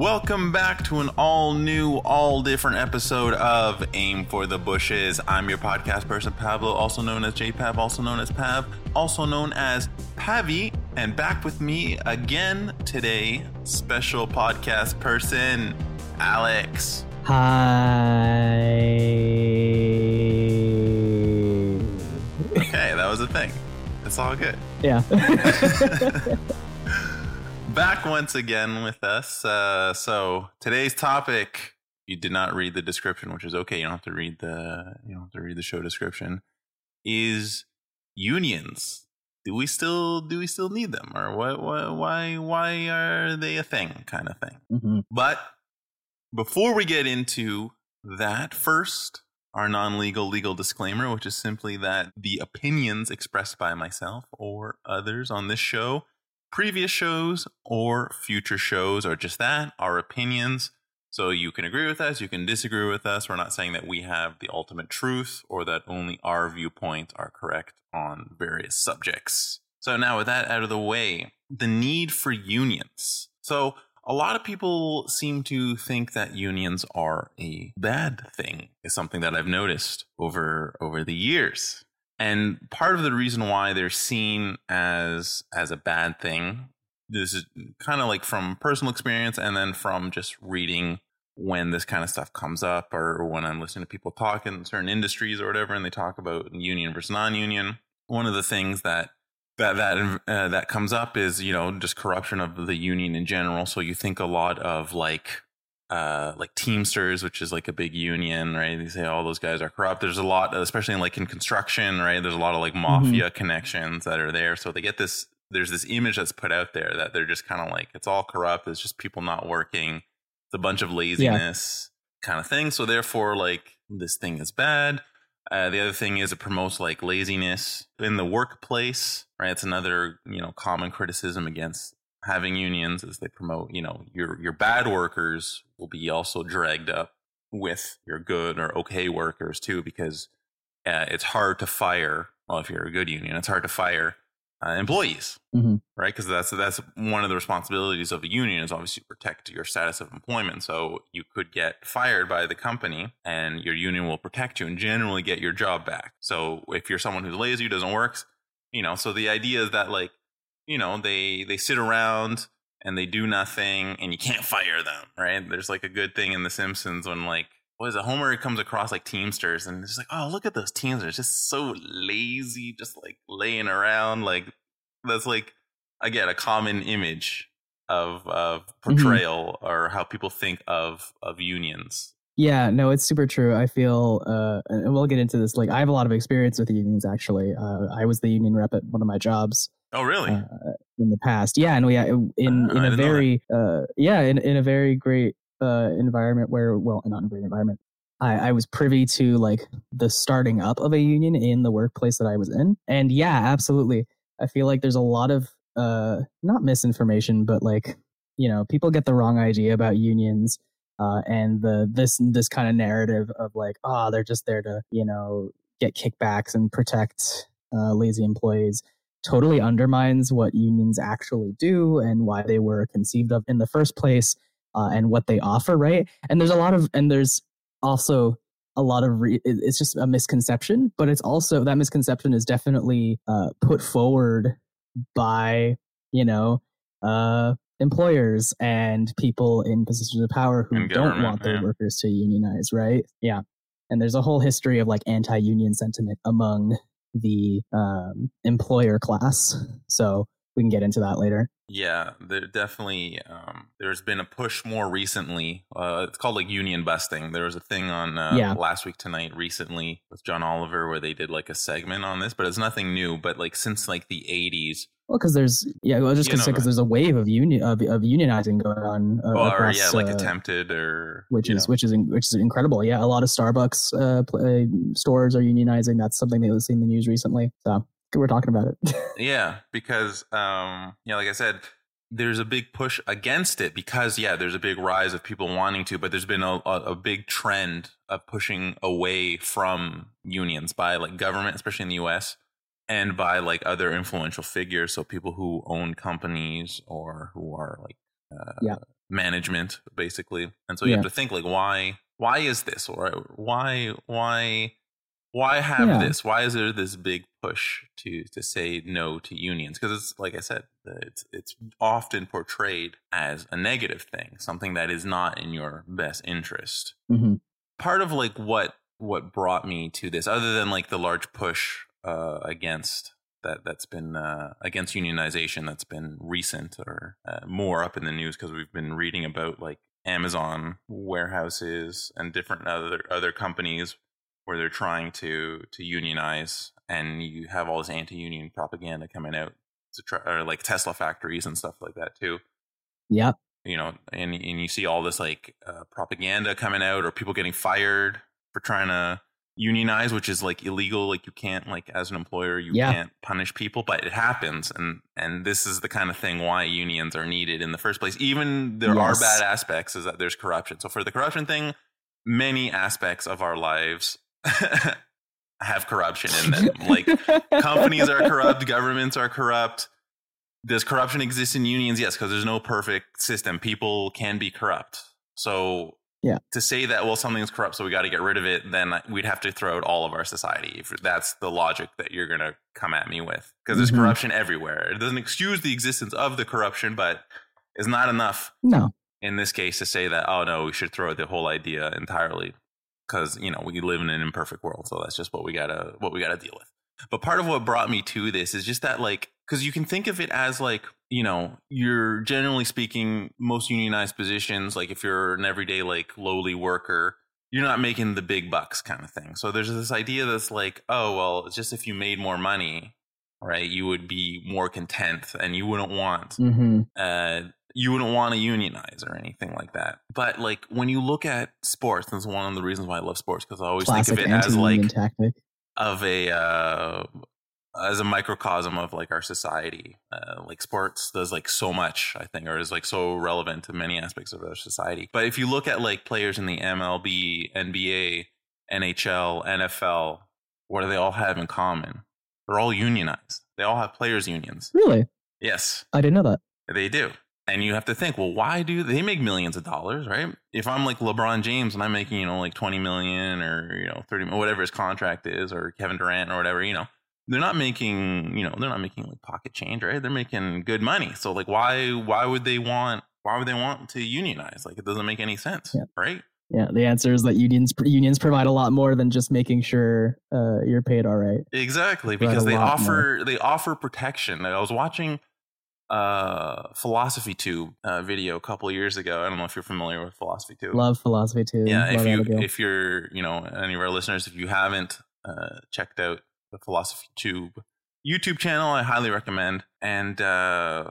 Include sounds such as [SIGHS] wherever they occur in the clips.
Welcome back to an all new, all different episode of Aim for the Bushes. I'm your podcast person, Pablo, also known as JPav, also known as Pav, also known as Pavi, and back with me again today, special podcast person, Alex. Hi. Okay, that was a thing. It's all good. Yeah. [LAUGHS] back once again with us. Uh, so today's topic, you did not read the description, which is okay. You don't have to read the you don't have to read the show description. Is unions? Do we still do we still need them, or what? what why why are they a thing? Kind of thing. hmm But before we get into that, first, our non legal legal disclaimer, which is simply that the opinions expressed by myself or others on this show, previous shows, or future shows are just that, our opinions. So you can agree with us, you can disagree with us. We're not saying that we have the ultimate truth or that only our viewpoints are correct on various subjects. So now with that out of the way, the need for unions. So a lot of people seem to think that unions are a bad thing is something that i've noticed over over the years and part of the reason why they're seen as as a bad thing this is kind of like from personal experience and then from just reading when this kind of stuff comes up or when i'm listening to people talk in certain industries or whatever and they talk about union versus non-union one of the things that that that uh, that comes up is you know just corruption of the union in general. So you think a lot of like uh like Teamsters, which is like a big union, right? They say all those guys are corrupt. There's a lot, especially in like in construction, right? There's a lot of like mafia connections that are there. So they get this. There's this image that's put out there that they're just kind of like it's all corrupt. It's just people not working. It's a bunch of laziness kind of thing. So therefore, like this thing is bad. Uh, the other thing is it promotes like laziness in the workplace, right? It's another you know common criticism against having unions as they promote you know your your bad workers will be also dragged up with your good or okay workers too because uh, it's hard to fire. Well, if you're a good union, it's hard to fire uh, employees hmm right? Because that's that's one of the responsibilities of a union is obviously protect your status of employment. So you could get fired by the company, and your union will protect you and generally get your job back. So if you're someone who's lazy, who doesn't work, you know. So the idea is that like, you know, they they sit around and they do nothing, and you can't fire them, right? There's like a good thing in The Simpsons when like. What is it? Homer comes across like Teamsters and it's like, oh, look at those Teamsters, just so lazy, just like laying around. Like that's like again a common image of of portrayal or how people think of of unions. Yeah, no, it's super true. I feel, uh, and we'll get into this. Like, I have a lot of experience with unions. Actually, uh, I was the union rep at one of my jobs Oh, really? uh, in the past. Yeah, and we in in didn't a very uh, yeah in in a very great uh, environment where well not a great environment. I, I was privy to like the starting up of a union in the workplace that I was in, and yeah, absolutely. I feel like there's a lot of uh, not misinformation, but like you know, people get the wrong idea about unions. Uh, and the this this kind of narrative of like, oh, they're just there to you know get kickbacks and protect uh, lazy employees totally undermines what unions actually do and why they were conceived of in the first place uh, and what they offer right? And there's a lot of and there's also a lot of re- it's just a misconception but it's also that misconception is definitely uh, put forward by you know uh, employers and people in positions of power who don't want their yeah. workers to unionize right? Yeah. And there's a whole history of like anti-union sentiment among the um, employer class. So we can get into that later. Yeah, there definitely um, there's been a push more recently. Uh, it's called like union busting. There was a thing on uh, Yeah. last week tonight recently with John Oliver where they did like a segment on this, but it's nothing new. But like since like the 80s, Well, because there's yeah, well, just because there's a wave of union of, of unionizing going on uh, or across, yeah, like uh, attempted or which is know. which is which is incredible. Yeah, a lot of Starbucks uh, pl- uh, stores are unionizing. That's something that was in the news recently. So we're talking about it. [LAUGHS] Yeah, because um, yeah, like I said, there's a big push against it because yeah, there's a big rise of people wanting to, but there's been a, a, a big trend of pushing away from unions by like government, especially in the U.S. and by like other influential figures, so people who own companies or who are like uh, Yeah. management basically and so you Yeah. have to think like why why is this or why why why have Yeah. this? Why is there this big push to to say no to unions? Because it's like i said it's it's often portrayed as a negative thing something that is not in your best interest. Hmm part of like what what brought me to this other than like the large push uh against that that's been uh against unionization that's been recent or uh, more up in the news because we've been reading about like Amazon warehouses and different other other companies where they're trying to to unionize and you have all this anti-union propaganda coming out to try or like Tesla factories and stuff like that too Yep. you know, and and you see all this like uh, propaganda coming out, or people getting fired for trying to unionize, which is like illegal. Like you can't, like as an employer, you Yeah. can't punish people, but it happens, and and this is the kind of thing why unions are needed in the first place. Even there are bad aspects, is that there's corruption. So for the corruption thing, many aspects of our lives [LAUGHS] have corruption in them. [LAUGHS] like companies are corrupt, governments are corrupt. Does corruption exist in unions? Yes, because there's no perfect system. People can be corrupt. So Yeah. to say that well something's corrupt, so we got to get rid of it, then we'd have to throw out all of our society. If that's the logic that you're gonna come at me with, because there's Mhm. corruption everywhere. It doesn't excuse the existence of the corruption, but it's not enough No. in this case to say that oh no we should throw the whole idea entirely because you know we live in an imperfect world so that's just what we gotta what we gotta deal with. But part of what brought me to this is just that like because you can think of it as like you know you're generally speaking most unionized positions like if you're an everyday like lowly worker you're not making the big bucks kind of thing. So there's this idea that's like oh well it's just if you made more money right you would be more content and you wouldn't want hmm uh, you wouldn't want to unionize or anything like that. But like when you look at sports, that's one of the reasons why I love sports because I always Classic think of it as like tactic. of a uh, as a microcosm of like our society. Uh, like sports does like so much, I think, or is like so relevant to many aspects of our society. But if you look at like players in the MLB, NBA, NHL, NFL, what do they all have in common? They're all unionized. They all have players unions. Really? Yes. I didn't know that. They do. And you have to think, well, why do they make millions of dollars, right? If I'm like LeBron James and I'm making, you know, like 20 million or, you know, 30, whatever his contract is, or Kevin Durant or whatever, you know, they're not making, you know, they're not making like pocket change, right? They're making good money. So like, why, why would they want, why would they want to unionize? Like, it doesn't make any sense, Yeah. right? Yeah, the answer is that unions unions provide a lot more than just making sure uh, you're paid all right. Exactly, because they offer they offer protection. I was watching uh philosophy tube uh, video a couple years ago. I don't know if you're familiar with philosophy tube. Love philosophy Tube. yeah, Love if you if you're you know any of our listeners, if you haven't uh, checked out the philosophy tube YouTube channel, I highly recommend. And uh,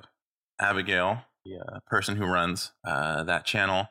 Abigail, the uh, person who runs uh, that channel,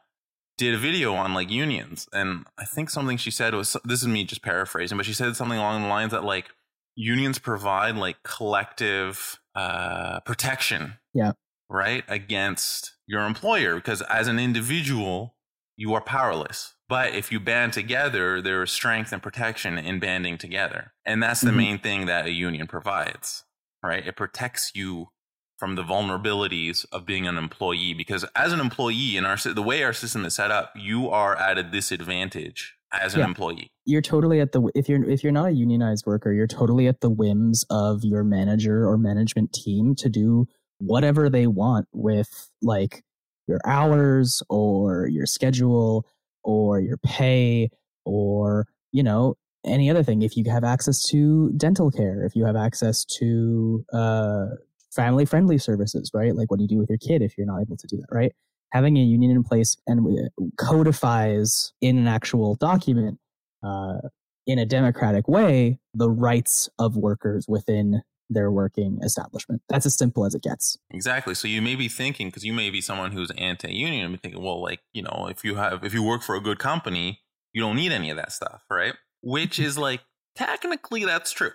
did a video on like unions, and I think something she said was this is me just paraphrasing, but she said something along the lines that like unions provide like collective uh, protection, Yeah. right against your employer because as an individual you are powerless. But if you band together, there is strength and protection in banding together. And that's the Mhm. main thing that a union provides, right? It protects you from the vulnerabilities of being an employee because as an employee in our the way our system is set up, you are at a disadvantage as an Yeah. employee. you're totally at the if you're if you're not a unionized worker, you're totally at the whims of your manager or management team to do whatever they want with like your hours or your schedule or your pay or you know any other thing if you have access to dental care if you have access to uh, family friendly services right like what do you do with your kid if you're not able to do that right having a union in place and uh, codifies in an actual document uh, in a democratic way the rights of workers within their working establishment. That's as simple as it gets. Exactly. So you may be thinking, because you may be someone who's anti-union, and be thinking, well, like you know, if you have, if you work for a good company, you don't need any of that stuff, right? Which is like technically that's true.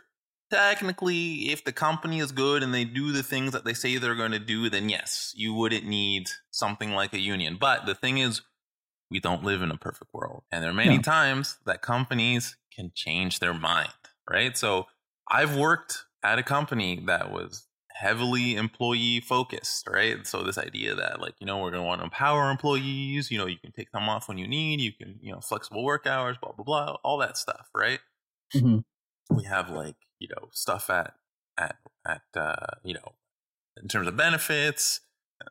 Technically, if the company is good and they do the things that they say they're going to do, then yes, you wouldn't need something like a union. But the thing is, we don't live in a perfect world, and there are many No. times that companies can change their mind, right? So I've worked at a company that was heavily employee focused, right? So this idea that like, you know, we're going to want to empower employees, you know, you can take them off when you need, you can, you know, flexible work hours, blah, blah, blah, all that stuff, right? hmm We have like, you know, stuff at, at, at, uh, you know, in terms of benefits,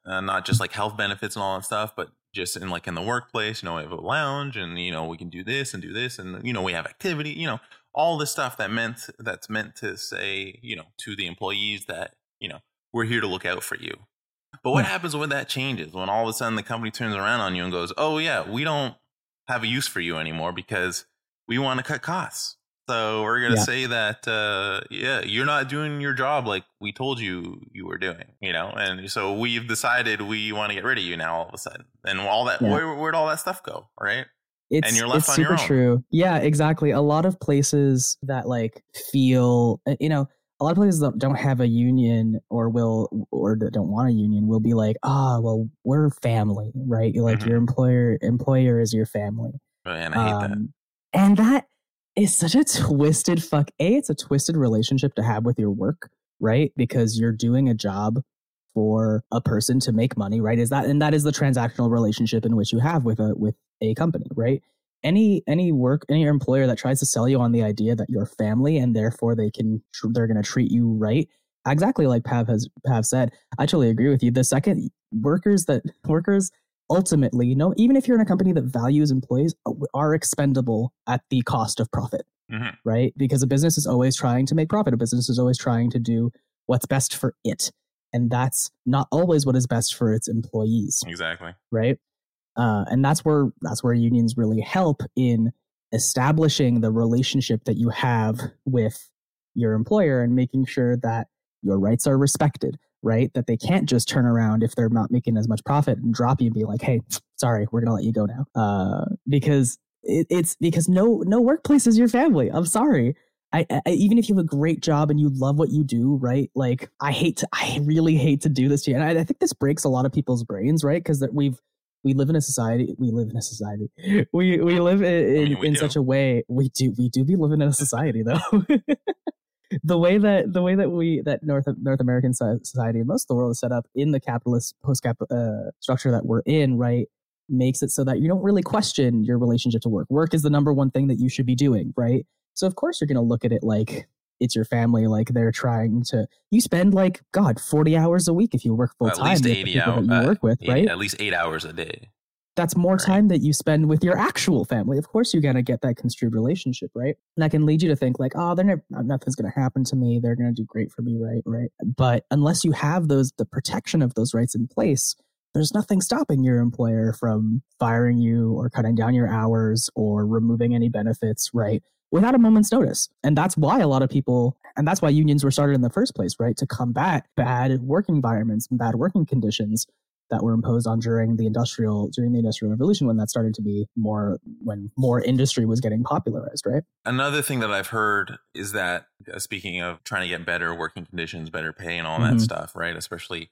uh, not just like health benefits and all that stuff, but just in like in the workplace, you know, we have a lounge and, you know, we can do this and do this and, you know, we have activity, you know, all this stuff that meant, that's meant to say, you know, to the employees that, you know, we're here to look out for you. But what Yeah. happens when that changes? When all of a sudden the company turns around on you and goes, oh, yeah, we don't have a use for you anymore because we want to cut costs. So we're going to Yeah. say that, uh, yeah, you're not doing your job like we told you you were doing, you know? And so we've decided we want to get rid of you now all of a sudden. And all that, Yeah. where, where'd all that stuff go? Right. it's you're left it's on your super own. true. Yeah, exactly. A lot of places that like feel, uh, you know, a lot of places that don't have a union or will or that don't want a union will be like, ah, well, we're family, right? Like Mhm. your employer employer is your family. And I hate that. Um, And that is such a twisted fuck. A, it's a twisted relationship to have with your work, right? Because you're doing a job for a person to make money, right? Is that and that is the transactional relationship in which you have with a with a company, right? Any any work any employer that tries to sell you on the idea that you're family and therefore they can they're going to treat you right, exactly like Pav has Pav said. I totally agree with you. The second workers that workers ultimately, you know, even if you're in a company that values employees, uh, are expendable at the cost of profit, Mhm. right? Because a business is always trying to make profit. A business is always trying to do what's best for it. And that's not always what is best for its employees, Exactly. right? Uh, and that's where that's where unions really help in establishing the relationship that you have with your employer and making sure that your rights are respected, right? That they can't just turn around if they're not making as much profit and drop you and be like, "Hey, sorry, we're gonna let you go now," uh, because it, it's because no no workplace is your family. I'm sorry. I, I even if you have a great job and you love what you do, right? Like I hate to, I really hate to do this to you, and I, I think this breaks a lot of people's brains, right? Because that we've we live in a society. We live in a society. [LAUGHS] We we live in, in, mean, we in such a way. We do we do be living in a society though. [LAUGHS] the way that the way that we that North North American society and most of the world is set up in the capitalist post cap uh, structure that we're in, right? Makes it so that you don't really question your relationship to work. Work is the number one thing that you should be doing, right? So of course you're going to look at it like it's your family, like they're trying to. You spend like God forty hours a week if you work full time. At least 80 hours. you work with, right? At least eight hours a day. That's more time that you spend with your actual family. Of course, you're gonna get that construed relationship, right? And that can lead you to think like, oh, they're never, uh, nothing's gonna happen to me. They're gonna do great for me, right? Right. But unless you have those, the protection of those rights in place, there's nothing stopping your employer from firing you or cutting down your hours or removing any benefits, right? Without a moment's notice. And that's why a lot of people, and that's why unions were started in the first place, right? To combat bad working environments and bad working conditions that were imposed on during the industrial during the industrial revolution when that started to be more when more industry was getting popularized right Another thing that I've heard is that uh, speaking of trying to get better working conditions, better pay, and all Mhm. that stuff, right? Especially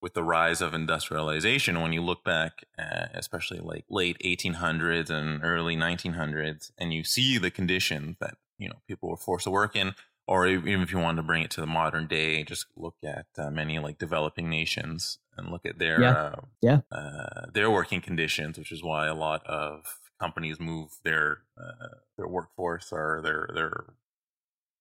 with the rise of industrialization, when you look back, uh, especially like late 1800s and early 1900s, and you see the conditions that you know people were forced to work in, or even if you wanted to bring it to the modern day, just look at uh, many like developing nations and look at their Yeah. uh, Yeah. uh, their working conditions, which is why a lot of companies move their uh, their workforce or their their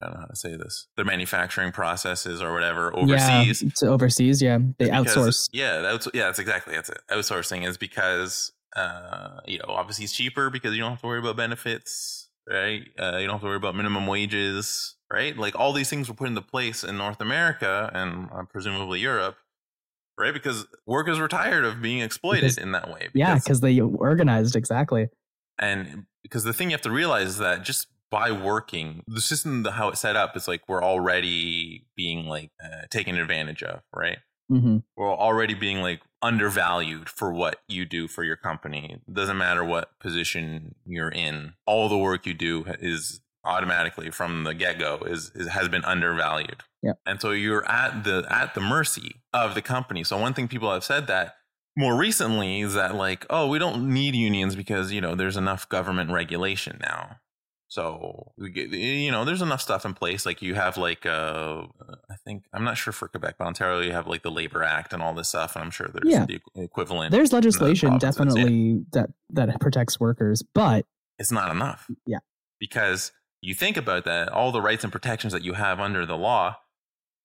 I don't know how to say this their manufacturing processes or whatever overseas. yeah to overseas yeah they because- outsource Yeah, that's yeah, that's exactly that's it. Outsourcing is because uh, you know obviously it's cheaper because you don't have to worry about benefits, right? Uh, you don't have to worry about minimum wages, right? Like all these things were put into place in North America and uh, presumably Europe. Right, because workers were tired of being exploited Because- in that way. yeah because they organized exactly and because the thing you have to realize is that just by working the system the, how it's set up is like we're already being like uh, taken advantage of right hmm we're already being like undervalued for what you do for your company. It doesn't matter what position you're in. All the work you do is automatically from the get-go is, is has been undervalued. Yep. and so you're at the at the mercy of the company. So one thing people have said that more recently is that like oh we don't need unions because you know there's enough government regulation now So we get, you know, there's enough stuff in place. Like you have like, uh, I think I'm not sure for Quebec, but Ontario, you have like the Labor Act and all this stuff, and I'm sure there's Yeah. the equivalent. There's legislation yeah. definitely that that protects workers, but it's not enough. Yeah. Because you think about that, all the rights and protections that you have under the law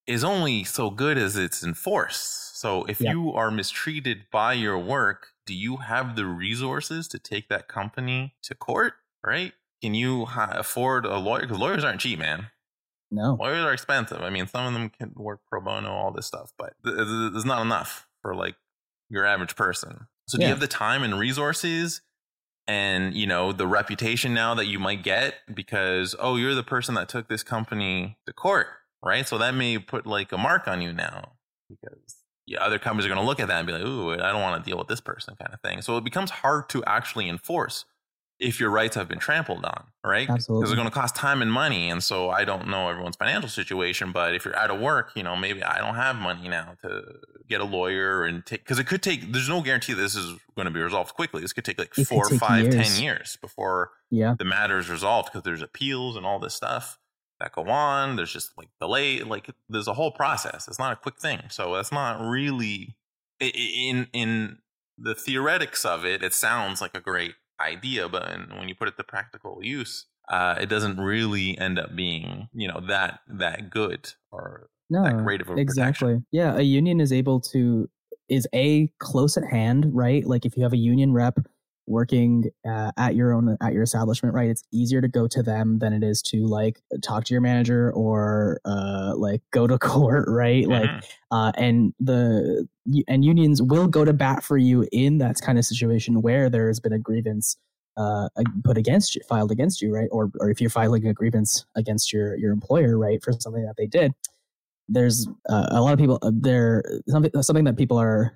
is only so good as it's enforced. So if Yeah. you are mistreated by your work, do you have the resources to take that company to court? Right? Can you afford a lawyer? Because lawyers aren't cheap, man. no. Lawyers are expensive. I mean, some of them can work pro bono, all this stuff, but there's not enough for like your average person. So do Yeah. you have the time and resources and, you know, the reputation now that you might get because, oh, you're the person that took this company to court, right? So that may put like a mark on you now because yeah, other companies are going to look at that and be like, ooh, I don't want to deal with this person kind of thing. So it becomes hard to actually enforce if your rights have been trampled on, right? Absolutely. Because it's going to cost time and money. And so I don't know everyone's financial situation, but if you're out of work, you know, maybe I don't have money now to get a lawyer and take, because it could take, there's no guarantee this is going to be resolved quickly. This could take like could four, take five, ten years. years before Yeah. the matter is resolved because there's appeals and all this stuff that go on. There's just like delay, like there's a whole process. It's not a quick thing. So that's not really in in the theoretics of it. It sounds like a great idea, but when you put it to practical use, uh, it doesn't really end up being you know that that good or No. that great of a protection. Exactly. Yeah, a union is able to is a close at hand, right? Like if you have a union rep working uh, at your own at your establishment, right? It's easier to go to them than it is to like talk to your manager or uh like go to [LAUGHS] court, right? Like Mhm. uh, and the and unions will go to bat for you in that kind of situation where there has been a grievance uh, put against you, filed against you, right? Or or if you're filing a grievance against your your employer, right, for something that they did. There's uh, a lot of people. Uh, there something something that people are.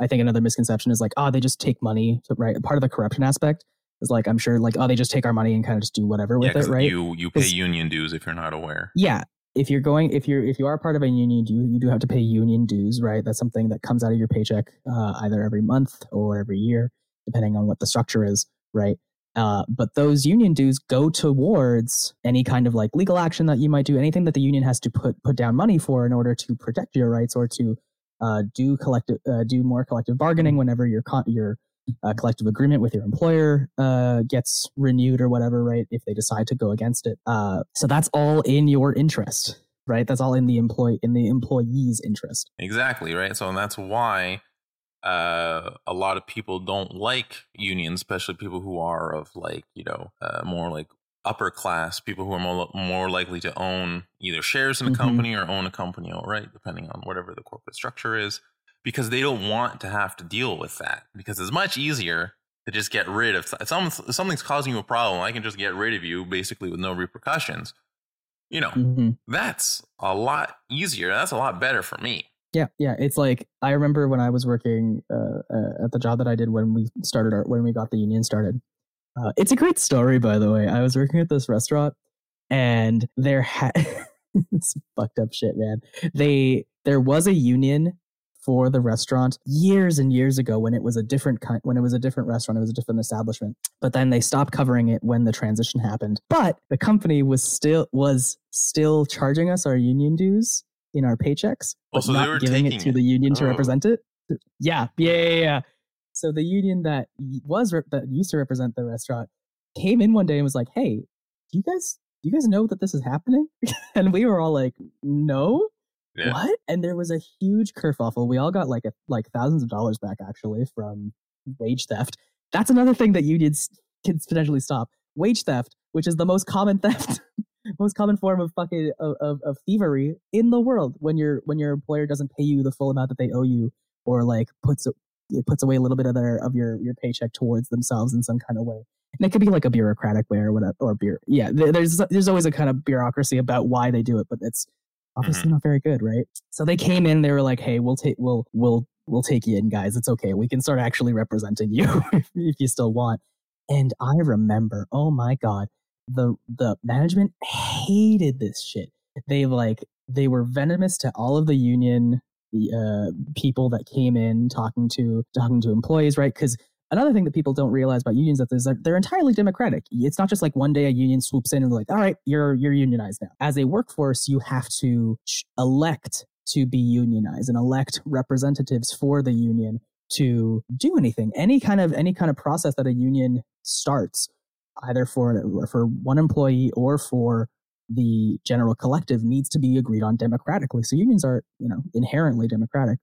I think another misconception is like, oh, they just take money, right? Part of the corruption aspect is like, I'm sure, like, oh, they just take our money and kind of just do whatever Yeah, it, right? you you pay union dues if you're not aware. yeah if you're going if you're if you are part of a union you, you do have to pay union dues right that's something that comes out of your paycheck uh, either every month or every year depending on what the structure is right uh, but those union dues go towards any kind of like legal action that you might do anything that the union has to put put down money for in order to protect your rights or to uh, do collective uh, do more collective bargaining whenever your your uh, collective agreement with your employer uh, gets renewed or whatever, right? If they decide to go against it, uh, so that's all in your interest, right? That's all in the employee in the employee's interest. Exactly, right? So and that's why uh, a lot of people don't like unions, especially people who are of like, you know, uh, more like upper class, people who are more, more likely to own either shares in a Mhm. company or own a company outright, depending on whatever the corporate structure is, because they don't want to have to deal with that. Because it's much easier to just get rid of if some- if something's causing you a problem. I can just get rid of you basically with no repercussions. You know, hmm that's a lot easier. That's a lot better for me. Yeah, yeah. It's like I remember when I was working uh, uh, at the job that I did when we started our when we got the union started. Uh, it's a great story, by the way. I was working at this restaurant, and there had it's [LAUGHS] fucked up shit, man. They there was a union for the restaurant years and years ago when it was a different kind when it was a different restaurant it was a different establishment but then they stopped covering it when the transition happened but the company was still was still charging us our union dues in our paychecks Oh, but so they not were giving it to it. the union to Oh. represent it yeah yeah yeah yeah so the union that was that used to represent the restaurant came in one day and was like hey do you guys do you guys know that this is happening [LAUGHS] and we were all like no Yeah. what? And there was a huge kerfuffle. We all got like a, like thousands of dollars back actually from wage theft. That's another thing that unions can potentially stop. Wage theft, which is the most common [LAUGHS] theft, most common form of fucking of, of, of thievery in the world. When your when your employer doesn't pay you the full amount that they owe you, or like puts it puts away a little bit of their of your your paycheck towards themselves in some kind of way. And it could be like a bureaucratic way or whatever, or beer. Yeah, there's there's always a kind of bureaucracy about why they do it, but it's obviously mm-hmm. not very good, right? So they came in, they were like, "Hey, we'll take we'll we'll we'll take you in, guys. It's okay. We can start actually representing you [LAUGHS] if, if you still want." And I remember, oh my god, the the management hated this shit. They like they were venomous to all of the union uh, people that came in talking to talking to employees, right? Because another thing that people don't realize about unions is that they're entirely democratic. It's not just like one day a union swoops in and they're like, all right, you're you're unionized now. As a workforce, you have to elect to be unionized and elect representatives for the union to do anything. Any kind of any kind of process that a union starts, either for for one employee or for the general collective needs to be agreed on democratically. So unions are, you know, inherently democratic.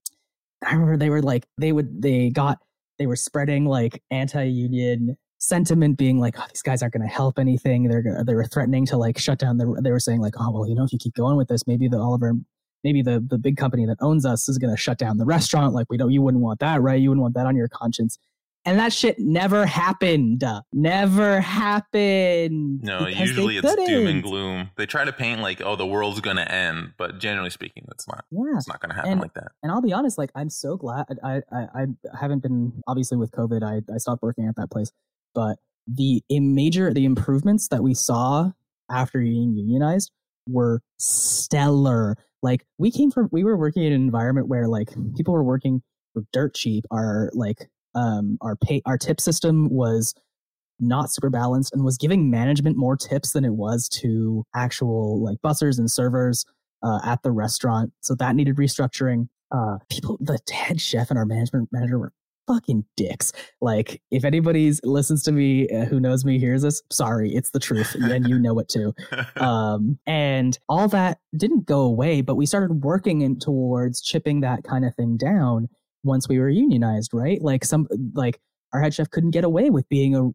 I remember they were like they would they got they were spreading like anti-union sentiment being like oh, these guys aren't going to help anything they're they were threatening to like shut down the they were saying like oh well you know if you keep going with this maybe the Oliver maybe the the big company that owns us is going to shut down the restaurant like we don't you wouldn't want that right you wouldn't want that on your conscience and that shit never happened. Never happened. No, usually it's doom and gloom. They try to paint like, oh, the world's gonna end, but generally speaking, that's not. Yeah, it's not gonna happen and, like that. And I'll be honest, like I'm so glad. I I, I haven't been obviously with COVID. I I stopped working at that place, but the major the improvements that we saw after being unionized were stellar. Like we came from, we were working in an environment where like people were working for dirt cheap. Our like um, our pay our tip system was not super balanced and was giving management more tips than it was to actual like bussers and servers uh, at the restaurant. So that needed restructuring. Uh, people, the head chef and our management manager were fucking dicks. Like, if anybody's listens to me uh, who knows me hears this, sorry, it's the truth, [LAUGHS] and you know it too. Um, and all that didn't go away, but we started working in towards chipping that kind of thing down once we were unionized, right? Like some like our head chef couldn't get away with being a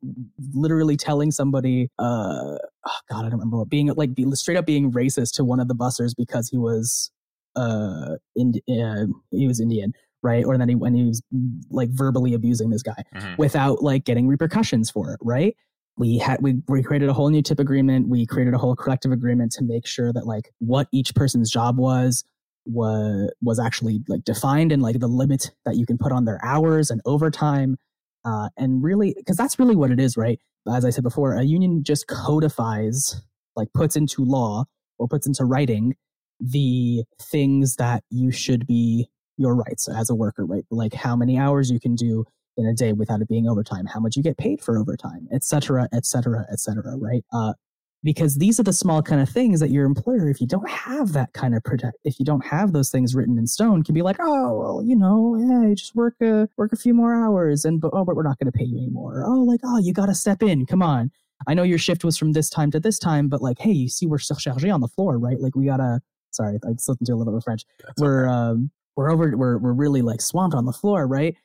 literally telling somebody uh oh god, I don't remember what being like straight up being racist to one of the bussers because he was uh, in, uh he was Indian, right? Or then he when he was like verbally abusing this guy mm-hmm. without like getting repercussions for it, right? we had we, we created a whole new tip agreement we created a whole collective agreement to make sure that like what each person's job was was was actually like defined and like the limit that you can put on their hours and overtime uh, and really because that's really what it is right? As i said before a union just codifies like puts into law or puts into writing the things that you should be your rights as a worker right? Like how many hours you can do in a day without it being overtime how much you get paid for overtime et cetera et cetera et cetera right? Uh, because these are the small kind of things that your employer if you don't have that kind of protect if you don't have those things written in stone can be like oh well you know yeah just work a work a few more hours and but oh but we're not going to pay you anymore. Oh like oh you got to step in come on. I know your shift was from this time to this time but like hey you see we're surchargé on the floor right? Like we gotta sorry i slipped into a little bit of french. That's we're okay. um we're over we're, we're really like swamped on the floor right?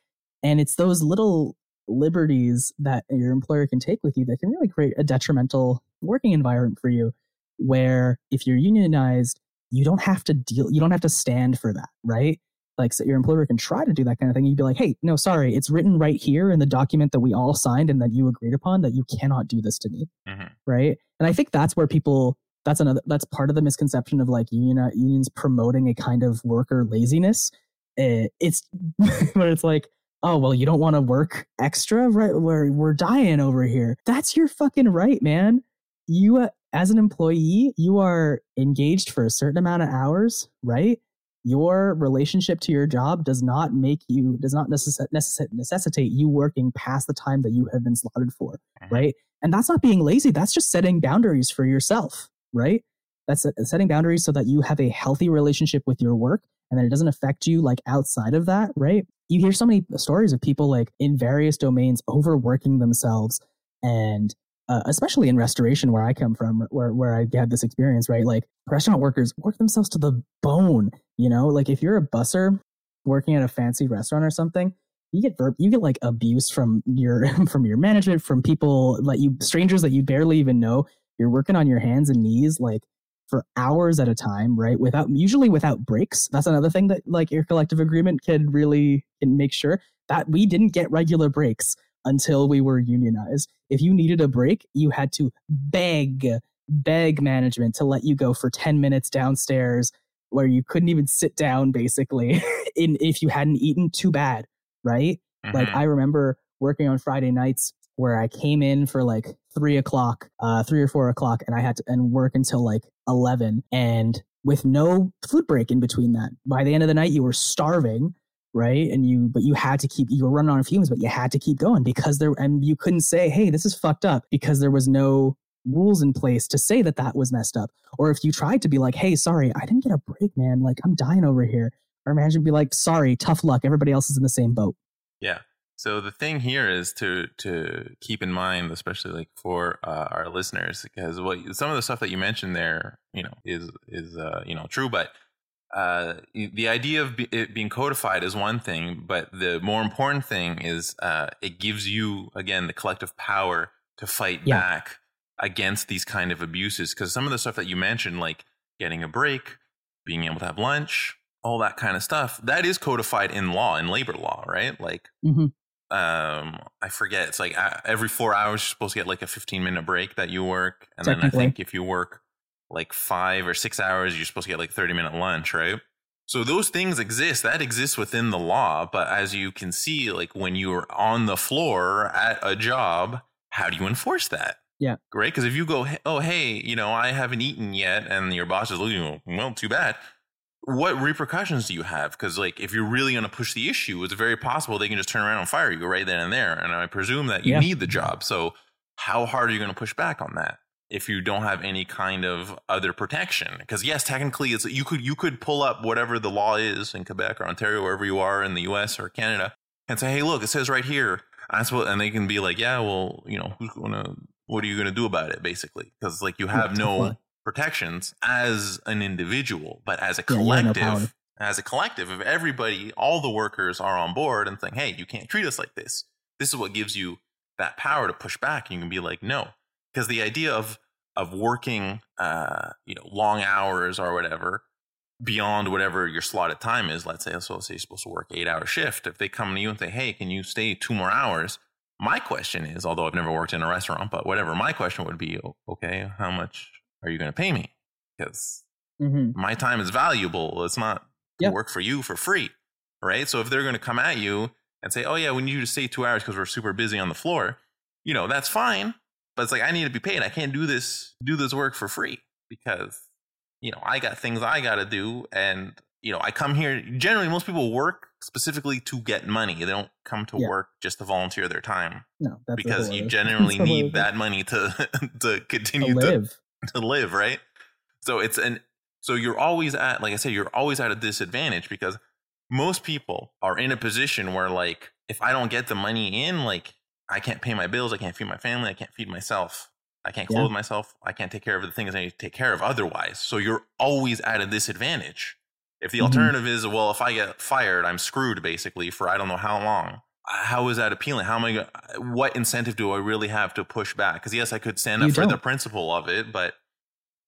And it's those little liberties that your employer can take with you that can really create a detrimental working environment for you where if you're unionized you don't have to deal you don't have to stand for that right? Like so your employer can try to do that kind of thing. You'd be like hey no sorry it's written right here in the document that we all signed and that you agreed upon that you cannot do this to me mm-hmm. right? And i think that's where people that's another that's part of the misconception of like union unions promoting a kind of worker laziness. It, it's [LAUGHS] where it's like oh well you don't want to work extra? Right where we're dying over here. That's your fucking right man. You uh, as an employee you are engaged for a certain amount of hours right? Your relationship to your job does not make you does not necess- necess- necessitate you working past the time that you have been slotted for mm-hmm. right? And that's not being lazy. That's just setting boundaries for yourself right that's setting boundaries so that you have a healthy relationship with your work and that it doesn't affect you like outside of that right you hear so many stories of people like in various domains overworking themselves and uh, especially in restoration where I come from, where where I had this experience, right? Like restaurant workers work themselves to the bone. You know, like if you're a busser working at a fancy restaurant or something, you get verb, you get like abuse from your [LAUGHS] from your management, from people like you strangers that you barely even know. You're working on your hands and knees like for hours at a time, right? Without usually without breaks. That's another thing that like your collective agreement can really can make sure that we didn't get regular breaks until we were unionized. If you needed a break, you had to beg, beg management to let you go for 10 minutes downstairs where you couldn't even sit down basically [LAUGHS] in if you hadn't eaten too bad, right? Mm-hmm. Like I remember working on Friday nights where I came in for like three o'clock, uh, three or four o'clock, and I had to and work until like eleven, and with no food break in between that. By the end of the night, you were starving, right? And you, but you had to keep, you were running on fumes, but you had to keep going because there, and you couldn't say, hey, this is fucked up because there was no rules in place to say that that was messed up. Or if you tried to be like, hey, sorry, I didn't get a break, man. Like I'm dying over here. Our manager would be like, sorry, tough luck. Everybody else is in the same boat. Yeah. So the thing here is to to keep in mind, especially like for uh, our listeners, because what some of the stuff that you mentioned there, you know, is is uh, you know true, but uh, the idea of be, it being codified is one thing, but the more important thing is uh, it gives you again the collective power to fight yeah. back against these kind of abuses. Because some of the stuff that you mentioned, like getting a break, being able to have lunch, all that kind of stuff, that is codified in law, in labor law, right? Like, mm-hmm. Um, I forget, it's like uh, every four hours you're supposed to get like a 15 minute break that you work, and then I think if you work like five or six hours, you're supposed to get like 30 minute lunch, right? So those things exist. That exists within the law. But as you can see, like when you're on the floor at a job, how do you enforce that? Yeah. Great. Because if you go, oh, hey, you know, I haven't eaten yet, and your boss is looking, well, too bad. What repercussions do you have? Because, like, if you're really going to push the issue, it's very possible they can just turn around and fire you right then and there. And I presume that you yeah. need the job. So, how hard are you going to push back on that? if you don't have any kind of other protection. Because yes, technically, it's you could you could pull up whatever the law is in Quebec or Ontario, wherever you are in the U.S. or Canada, and say, hey, look, it says right here. That's what, and they can be like, yeah, well, you know, who's gonna, what are you gonna do about it, basically? Because like you have no protections as an individual, but as a collective. Yeah, no as a collective, if everybody, all the workers are on board and saying, "Hey, you can't treat us like this," this is what gives you that power to push back. And you can be like, "No," because the idea of of working uh, you know long hours or whatever beyond whatever your slotted time is let's say so say you're supposed to work eight hour shift if they come to you and say hey can you stay two more hours my question is although i've never worked in a restaurant but whatever my question would be okay how much are you going to pay me because mm-hmm. my time is valuable it's not yep. work for you for free right so if they're going to come at you and say oh yeah we need you to stay two hours because we're super busy on the floor you know that's fine but it's like I need to be paid. I can't do this do this work for free because you know I got things I got to do, and you know I come here. Generally, most people work specifically to get money. They don't come to yeah. work just to volunteer their time. No, because you generally [LAUGHS] need that money to [LAUGHS] to continue to live. To, live, right? So it's an so you're always at like I said, you're always at a disadvantage because most people are in a position where like if I don't get the money in, like I can't pay my bills. I can't feed my family. I can't feed myself. I can't clothe yeah. myself. I can't take care of the things I need to take care of otherwise. So you're always at a disadvantage. If the mm-hmm. alternative is, well, if I get fired, I'm screwed basically for I don't know how long. How is that appealing? How am I? What incentive do I really have to push back? Because yes, I could stand up you for don't. the principle of it, but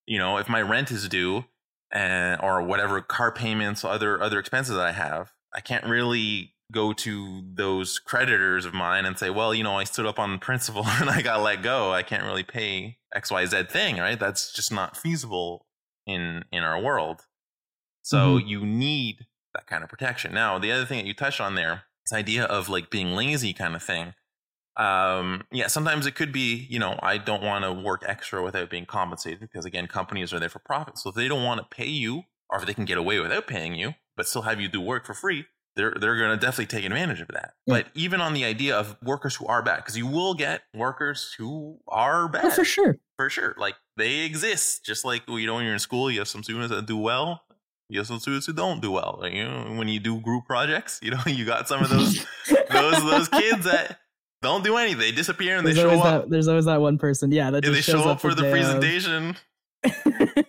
you know, if my rent is due and or whatever car payments, other other expenses that I have, I can't really go to those creditors of mine and say, well, you know, I stood up on principle [LAUGHS] and I got let go. I can't really pay XYZ thing, right? That's just not feasible in in our world. So mm-hmm. you need that kind of protection. Now, the other thing that you touched on there, this idea of like being lazy kind of thing. Um, yeah, sometimes it could be, you know, I don't want to work extra without being compensated because again, companies are there for profit. So if they don't want to pay you or if they can get away without paying you, but still have you do work for free, they're they're going to definitely take advantage of that. Yeah. But even on the idea of workers who are bad, because you will get workers who are bad oh, for sure, for sure. Like they exist, just like you know when you're in school, you have some students that do well. You have some students who don't do well. Like, you know, when you do group projects, you know, [LAUGHS] you got some of those [LAUGHS] those those kids that don't do anything. They disappear and there's they show up. That, there's always that one person, yeah, that they show up, for the presentation. [LAUGHS]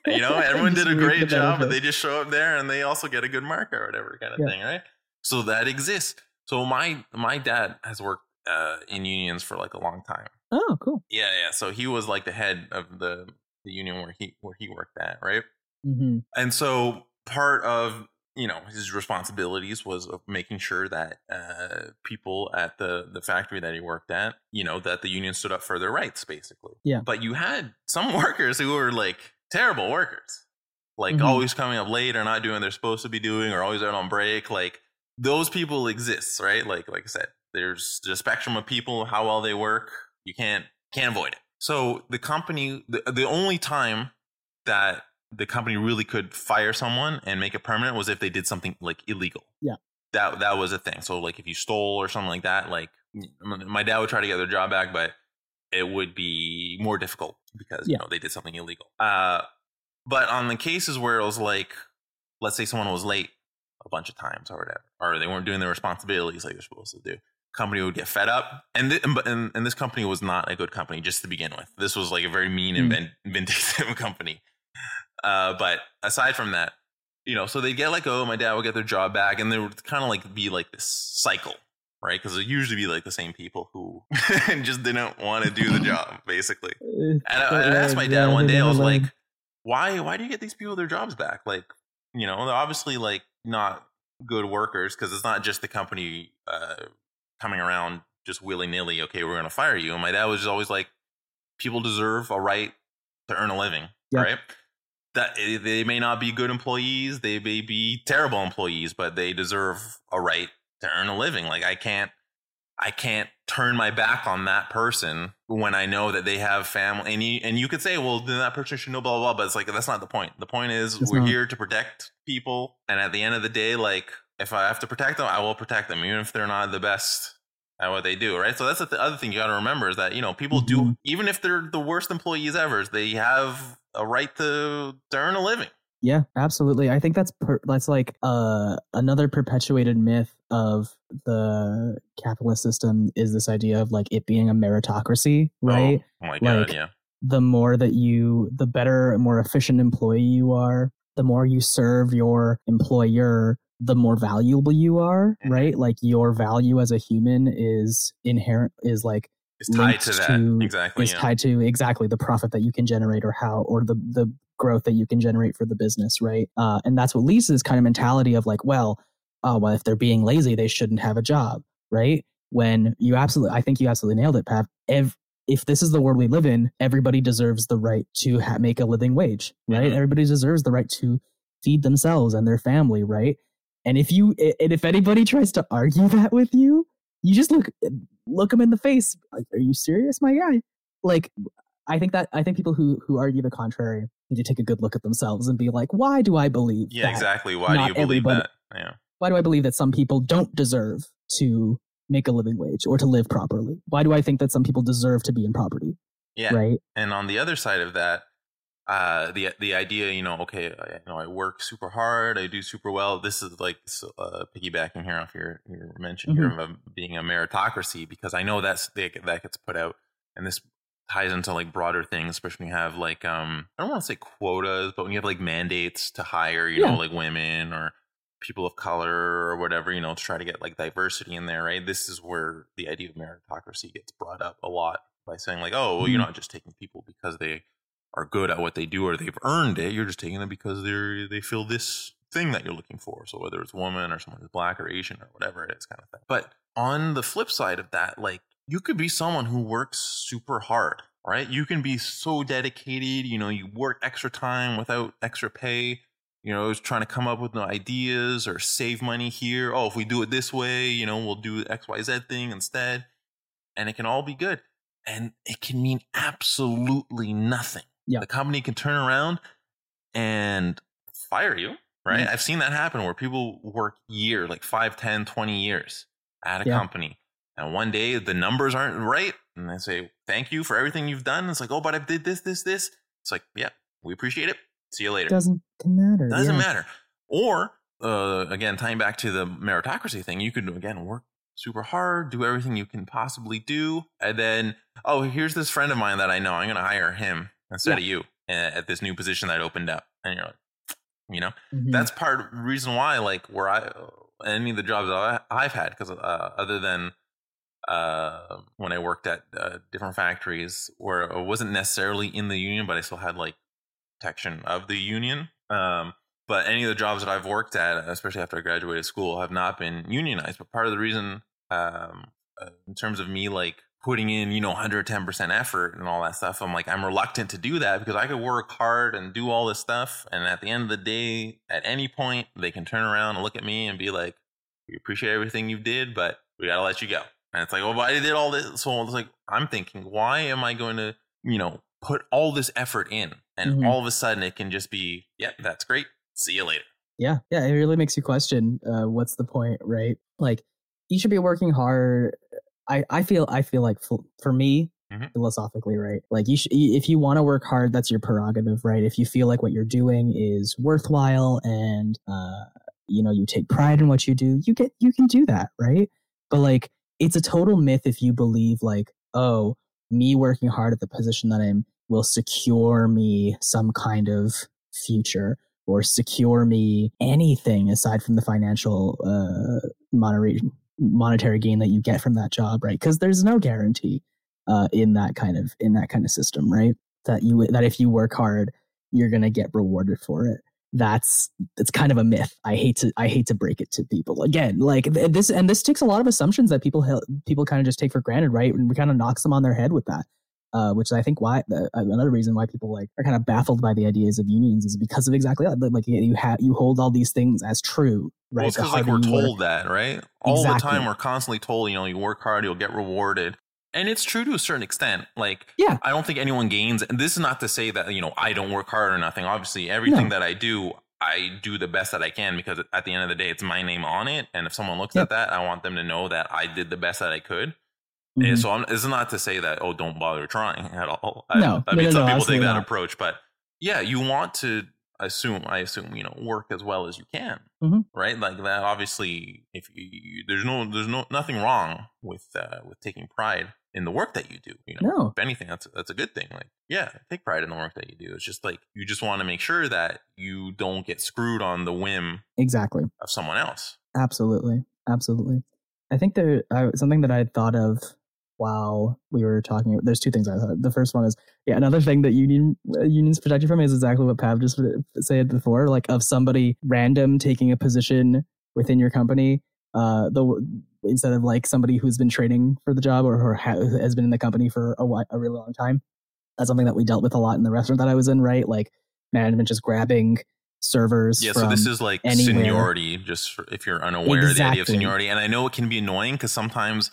you know, everyone did a great job, but they just show up there and they also get a good mark or whatever kind of yeah. thing, right? So that exists. So my my dad has worked uh, in unions for like a long time. Oh, cool. Yeah, yeah. So he was like the head of the the union where he where he worked at, right? Mm-hmm. And so part of you know his responsibilities was of making sure that uh, people at the the factory that he worked at, you know, that the union stood up for their rights, basically. Yeah. But you had some [LAUGHS] workers who were like terrible workers, like mm-hmm. always coming up late or not doing what they're supposed to be doing, or always out on break, like those people exist, right? Like like I said, there's a spectrum of people, how well they work. You can't can't avoid it. So the company, the, the only time that the company really could fire someone and make it permanent was if they did something like illegal. Yeah. that that was a thing. So like if you stole or something like that, like my dad would try to get their job back, but it would be more difficult because yeah. you know they did something illegal. Uh, but on the cases where it was like, let's say someone was late a bunch of times or whatever, or they weren't doing their responsibilities like they're supposed to do, company would get fed up. And, th- and, and this company was not a good company just to begin with. This was like a very mean mm. and vindictive [LAUGHS] company. Uh, but aside from that, you know, so they'd get let go. My dad would get their job back, and there would kind of like be like this cycle, right? Because it usually be like the same people who [LAUGHS] just didn't want to do the job, basically. [LAUGHS] And I, I asked my dad one day, I was like, "Why? Why do you get these people their jobs back? Like, you know, they're obviously like not good workers because it's not just the company uh, coming around just willy nilly. Okay, we're going to fire you." And my dad was just always like, "People deserve a right to earn a living, yep. right?" That they may not be good employees, they may be terrible employees, but they deserve a right to earn a living. Like I can't I can't turn my back on that person when I know that they have family. And you, and you could say, well, then that person should know blah, blah, blah. But it's like, that's not the point. The point is it's we're not. here to protect people. And at the end of the day, like if I have to protect them, I will protect them, even if they're not the best at what they do. Right. So that's the other thing you got to remember is that, you know, people mm-hmm. do, even if they're the worst employees ever, they have a right to, to earn a living. Yeah, absolutely. I think that's per, that's like uh, another perpetuated myth of the capitalist system is this idea of like it being a meritocracy, oh, right? Oh, my god, like, yeah. The more that you, the better, more efficient employee you are, the more you serve your employer, the more valuable you are, mm-hmm. right? Like your value as a human is inherent, is like is tied to that to, exactly is yeah. tied to exactly the profit that you can generate or how or the the growth that you can generate for the business right uh, and that's what leads to this kind of mentality of like well oh well if they're being lazy they shouldn't have a job right when you absolutely i think you absolutely nailed it Pav if if this is the world we live in everybody deserves the right to ha- make a living wage right mm-hmm. everybody deserves the right to feed themselves and their family right and if you and if anybody tries to argue that with you you just look look them in the face. Like, are you serious, my guy? Like, I think that I think people who who argue the contrary need to take a good look at themselves and be like, why do I believe? Yeah, exactly. Why do you believe that? Yeah. Why do I believe that some people don't deserve to make a living wage or to live properly? Why do I think that some people deserve to be in poverty? Yeah. Right. And on the other side of that, uh, the the idea, you know, okay, I, you know, I work super hard, I do super well. This is like uh, piggybacking here off your your mention mm-hmm. here of being a meritocracy because I know that's that gets put out, and this ties into like broader things, especially when you have like um I don't want to say quotas, but when you have like mandates to hire, you yeah. know, like women or people of color or whatever, you know, to try to get like diversity in there, right? This is where the idea of meritocracy gets brought up a lot by saying like, oh, well, mm-hmm. you're not just taking people because they are good at what they do or they've earned it. You're just taking them because they're they feel this thing that you're looking for. So whether it's woman or someone who's black or Asian or whatever it is, kind of thing. But on the flip side of that, like you could be someone who works super hard, right? You can be so dedicated. You know, you work extra time without extra pay. You know, trying to come up with new ideas or save money here. Oh, if we do it this way, you know, we'll do X, Y, Z thing instead. And it can all be good. And it can mean absolutely nothing yeah. the company can turn around and fire you right yeah. i've seen that happen where people work year like 5 10 20 years at a yeah. company and one day the numbers aren't right and they say thank you for everything you've done it's like oh but i did this this this it's like yeah we appreciate it see you later doesn't matter doesn't yeah. matter or uh, again tying back to the meritocracy thing you could again work super hard do everything you can possibly do and then oh here's this friend of mine that i know i'm going to hire him instead yeah. of you at this new position that opened up. And you're like, [SNIFFS] you know, mm-hmm. that's part reason why, like, where I, any of the jobs I, have had, because uh, other than uh, when I worked at uh, different factories where I wasn't necessarily in the union, but I still had like protection of the union. Um, but any of the jobs that I've worked at, especially after I graduated school, have not been unionized. But part of the reason, um, uh, in terms of me like putting in, you know, 110% effort and all that stuff. I'm like, I'm reluctant to do that because I could work hard and do all this stuff. And at the end of the day, at any point, they can turn around and look at me and be like, we appreciate everything you did, but we got to let you go. And it's like, well, I did all this. So it's like, I'm thinking, why am I going to, you know, put all this effort in? And mm-hmm. all of a sudden it can just be, yep, yeah, that's great. See you later. Yeah, yeah, it really makes you question uh, what's the point, right? Like you should be working hard. I I feel I feel like for, for me Mhm. philosophically, right? Like you should if you want to work hard, that's your prerogative, right? If you feel like what you're doing is worthwhile and uh you know you take pride in what you do, you get you can do that, right? But like it's a total myth if you believe like, oh, me working hard at the position that I'm will secure me some kind of future or secure me anything aside from the financial uh, monetary monetary gain that you get from that job, right? Because there's no guarantee uh, in that kind of in that kind of system, right? That you that if you work hard, you're gonna get rewarded for it. That's it's kind of a myth. I hate to I hate to break it to people again. Like th- this and this takes a lot of assumptions that people people kind of just take for granted, right? And we kind of knocks them on their head with that uh, which I think why uh, another reason why people like are kind of baffled by the ideas of unions is because of exactly that. Like you have you hold all these things as true, right? Well, it's because like we're you work- told that, right? All the time, we're constantly told, you know, you work hard, you'll get rewarded, and it's true to a certain extent. Like, Yeah. I don't think anyone gains. And this is not to say that you know I don't work hard or nothing. Obviously, everything No. that I do, I do the best that I can because at the end of the day, it's my name on it. And if someone looks Yep. at that, I want them to know that I did the best that I could. Mhm. And so I'm, it's not to say that oh, don't bother trying [LAUGHS] at all. I, No, I no, mean no, some no, people take that not. approach, but yeah, you want to assume. I assume you know work as well as you can, Mhm. right? Like that. Obviously, if you, you there's no there's no nothing wrong with uh, with taking pride in the work that you do. You know, No. if anything, that's that's a good thing. Like yeah, take pride in the work that you do. It's just like you just want to make sure that you don't get screwed on the whim exactly. of someone else. Absolutely, absolutely. I think there I, something that I had thought of while we were talking. There's two things I thought. The first one is yeah, another thing that union uh, unions protect you from is exactly what Pav just said before, like of somebody random taking a position within your company. Uh, the instead of like somebody who's been training for the job or, or ha- has been in the company for a while, a really long time. That's something that we dealt with a lot in the restaurant that I was in. Right, like management just grabbing servers. Yeah, so this is like anywhere. seniority, just for, if you're unaware of the idea of seniority. And I know it can be annoying because sometimes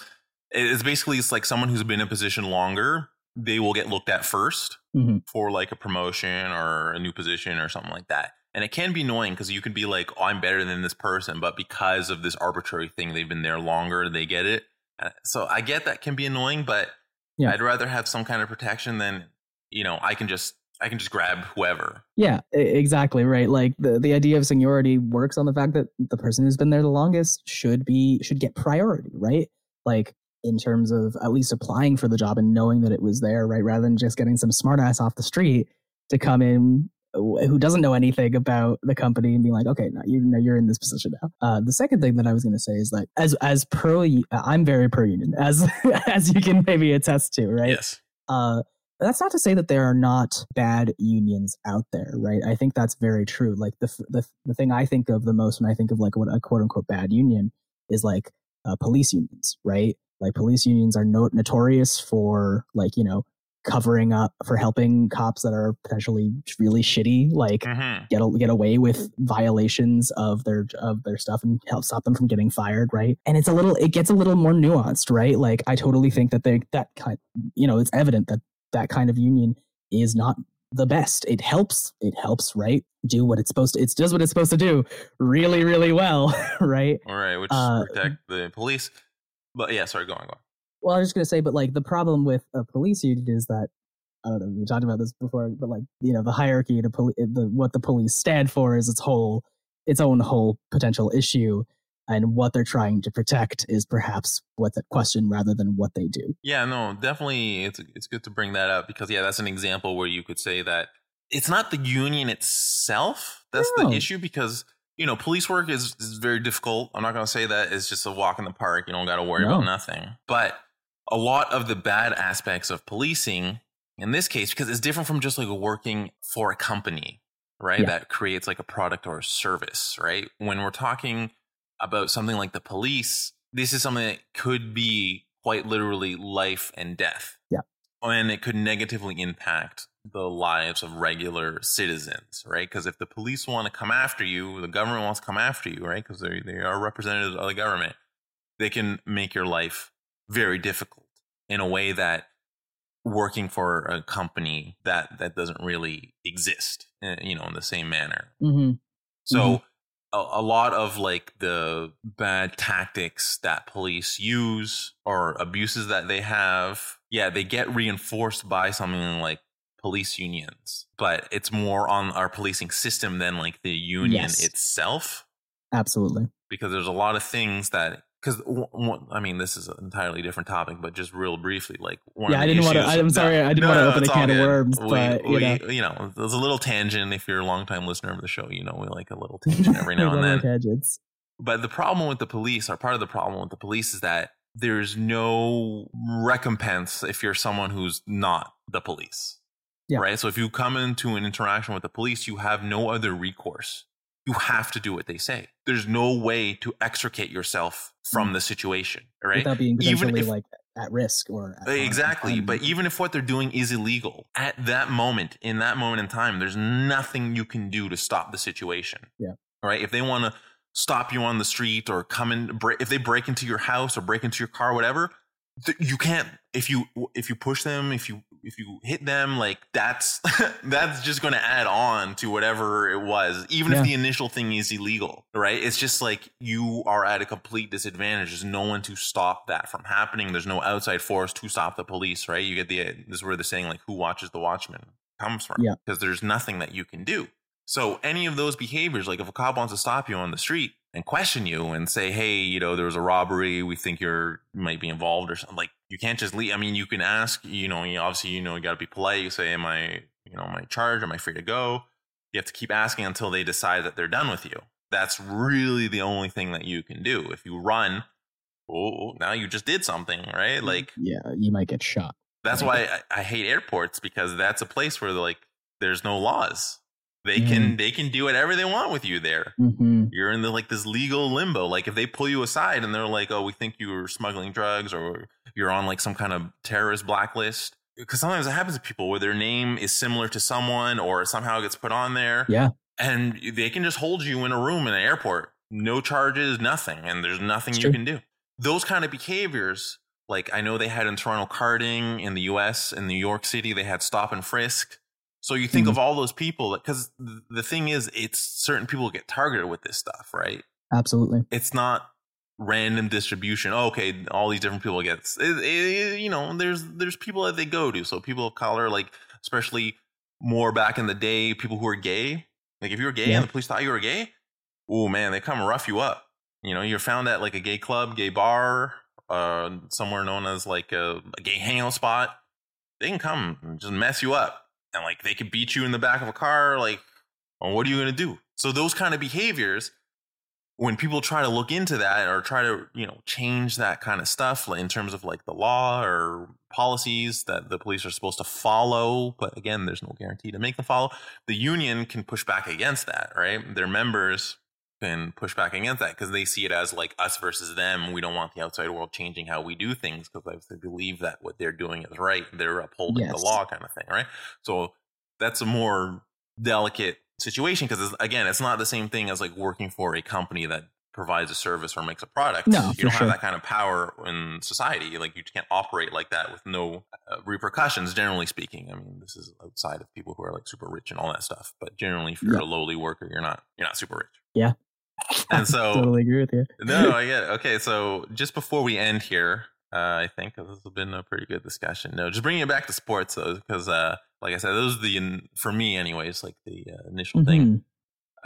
it's basically it's like someone who's been in a position longer, they will get looked at 1st Mhm. for like a promotion or a new position or something like that. And it can be annoying because you could be like, oh, I'm better than this person, but because of this arbitrary thing, they've been there longer, they get it. Uh, So I get that can be annoying, but Yeah. I'd rather have some kind of protection than, you know, I can just I can just grab whoever. Yeah, exactly right. Like the the idea of seniority works on the fact that the person who's been there the longest should be should get priority, right? Like in terms of at least applying for the job and knowing that it was there, right? Rather than just getting some smartass off the street to come in who doesn't know anything about the company and be like, okay, now you know you're in this position now. Uh, the second thing that I was going to say is like, as as pro, I'm very pro union, as [LAUGHS] as you can maybe attest to, right? Yes. uh that's not to say that there are not bad unions out there right i think that's very true like the the, the thing i think of the most when i think of like what a quote unquote bad union is like uh, police unions right like police unions are no- notorious for like you know covering up for helping cops that are potentially really shitty like hmm get get away with violations of their of their stuff and help stop them from getting fired, right? And it's a little it gets a little more nuanced, right? Like I totally think that they that kind you know, it's evident that that kind of union is not the best. It helps it helps, right? Do what it's supposed to it does what it's supposed to do really really well, [LAUGHS] right? All right, which Uh, protect the police. But yeah, sorry, go on, go on. Well, I was just gonna say, but like the problem with a police union is that I don't know. We talked about this before, but like you know, the hierarchy to poli- eh, the what the police stand for is its whole its own whole potential issue, and what they're trying to protect is perhaps what's at question rather than what they do. Yeah, no, definitely. It's it's good to bring that up because yeah, that's an example where you could say that it's not the union itself that's No. the issue because you know police work is, is very difficult. I'm not going to say that it's just a walk in the park. You don't got to worry No. about nothing. But a lot of the bad aspects of policing in this case because it's different from just like working for a company, right? Yeah. That creates like a product or a service, right? When we're talking about something like the police, this is something that could be quite literally life and death. Yeah. And it could negatively impact the lives of regular citizens, right? Because if the police want to come after you, the government wants to come after you, right? Because they they are representatives of the government. They can make your life very difficult in a way that working for a company that that doesn't really exist, uh, you know, in the same manner. Mm-hmm. So Mhm. a, a lot of like the bad tactics that police use or abuses that they have, yeah, they get reinforced by something like police unions, but it's more on our policing system than like the union Yes. itself Absolutely. because there's a lot of things that because I mean this is an entirely different topic, but just real briefly, like one Yeah, of I didn't wanna- I'm sorry, I didn't No, wanna no, open a can of worms, We- but, you know. you know, there's a little tangent. If you're a longtime listener of the show, you know we like a little [LAUGHS] tangent every now and then. tangents. But the problem with the police, or part of the problem with the police, is that there's no recompense if you're someone who's not the police. Yeah. Right. So if you come into an interaction with the police, you have no other recourse. You have to do what they say. There's no way to extricate yourself from mm. the situation. Right. Without being Even if- like at risk or at. Exactly. But even if what they're doing is illegal, at that moment, in that moment in time, there's nothing you can do to stop the situation. Yeah. Right. If they want to stop you on the street or come in, break, if they break into your house or break into your car, whatever, you can't. If you if you push them, if you if you hit them, like that's [LAUGHS] that's just going to add on to whatever it was, even Yeah. if the initial thing is illegal. Right. It's just like you are at a complete disadvantage. There's no one to stop that from happening. There's no outside force to stop the police. Right. You get the this is where they're saying like who watches the watchman comes from. Yeah. Because there's nothing that you can do. So any of those behaviors, like if a cop wants to stop you on the street and question you and say, "Hey, you know, there was a robbery. We think you're you might be involved or something," like you can't just leave. I mean, you can ask. You know, you obviously, you know, you got to be polite. You say, "Am I, you know, am I charged? Am I free to go?" You have to keep asking until they decide that they're done with you. That's really the only thing that you can do. If you run, oh, now you just did something, right? Like yeah, you might get shot. that's why I, I hate airports because that's a place where like there's no laws. They can they can do whatever they want with you there. hmm You're in the like this legal limbo. Like if they pull you aside and they're like, "Oh, we think you were smuggling drugs or you're on like some kind of terrorist blacklist." Because sometimes it happens to people where their name is similar to someone or somehow gets put on there, Yeah. and they can just hold you in a room in an airport, no charges, nothing, and there's nothing It's you true. can do. Those kind of behaviors, like I know they had in Toronto carding in the U.S. in New York City, they had stop and frisk. So you think Mhm. of all those people, because the thing is, it's certain people get targeted with this stuff, right? Absolutely. It's not random distribution. Oh, okay, all these different people get, it, it- you know, there's there's people that they go to. So people of color, like especially more back in the day, people who are gay. Like if you were gay Yeah. and the police thought you were gay, oh man, they come rough you up. You know, you're found at like a gay club, gay bar, uh, somewhere known as like a, a gay hangout spot. They can come and just mess you up, and like they could beat you in the back of a car. Like, well, what are you gonna do? So those kind of behaviors, when people try to look into that or try to you know change that kind of stuff in terms of like the law or policies that the police are supposed to follow, but again, there's no guarantee to make them follow. The union can push back against that, right? Their members can push back against that because they see it as like us versus them. We don't want the outside world changing how we do things because they believe that what they're doing is right. They're upholding the law, kind of thing, right? So that's a more delicate situation because again, it's not the same thing as like working for a company that provides a service or makes a product. No, you don't sure. have that kind of power in society. Like you can't operate like that with no uh, repercussions. Generally speaking, I mean, this is outside of people who are like super rich and all that stuff. But generally, if you're Yeah. a lowly worker, you're not you're not super rich. Yeah. [LAUGHS] And so totally agree with you. no, I get it. Okay, so just before we end here, uh, I think this has been a pretty good discussion. No, just bringing it back to sports though, because uh, like I said, those are the for me, anyways, like the uh, initial thing Mhm.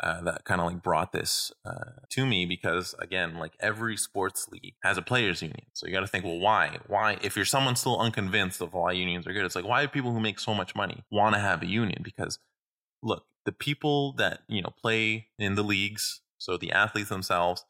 uh, that kind of like brought this uh, to me because again, like every sports league has a players union, so you got to think, well, why? Why? If you're someone still unconvinced of why unions are good, it's like why do people who make so much money want to have a union? Because look, the people that you know play in the leagues, so the athletes themselves,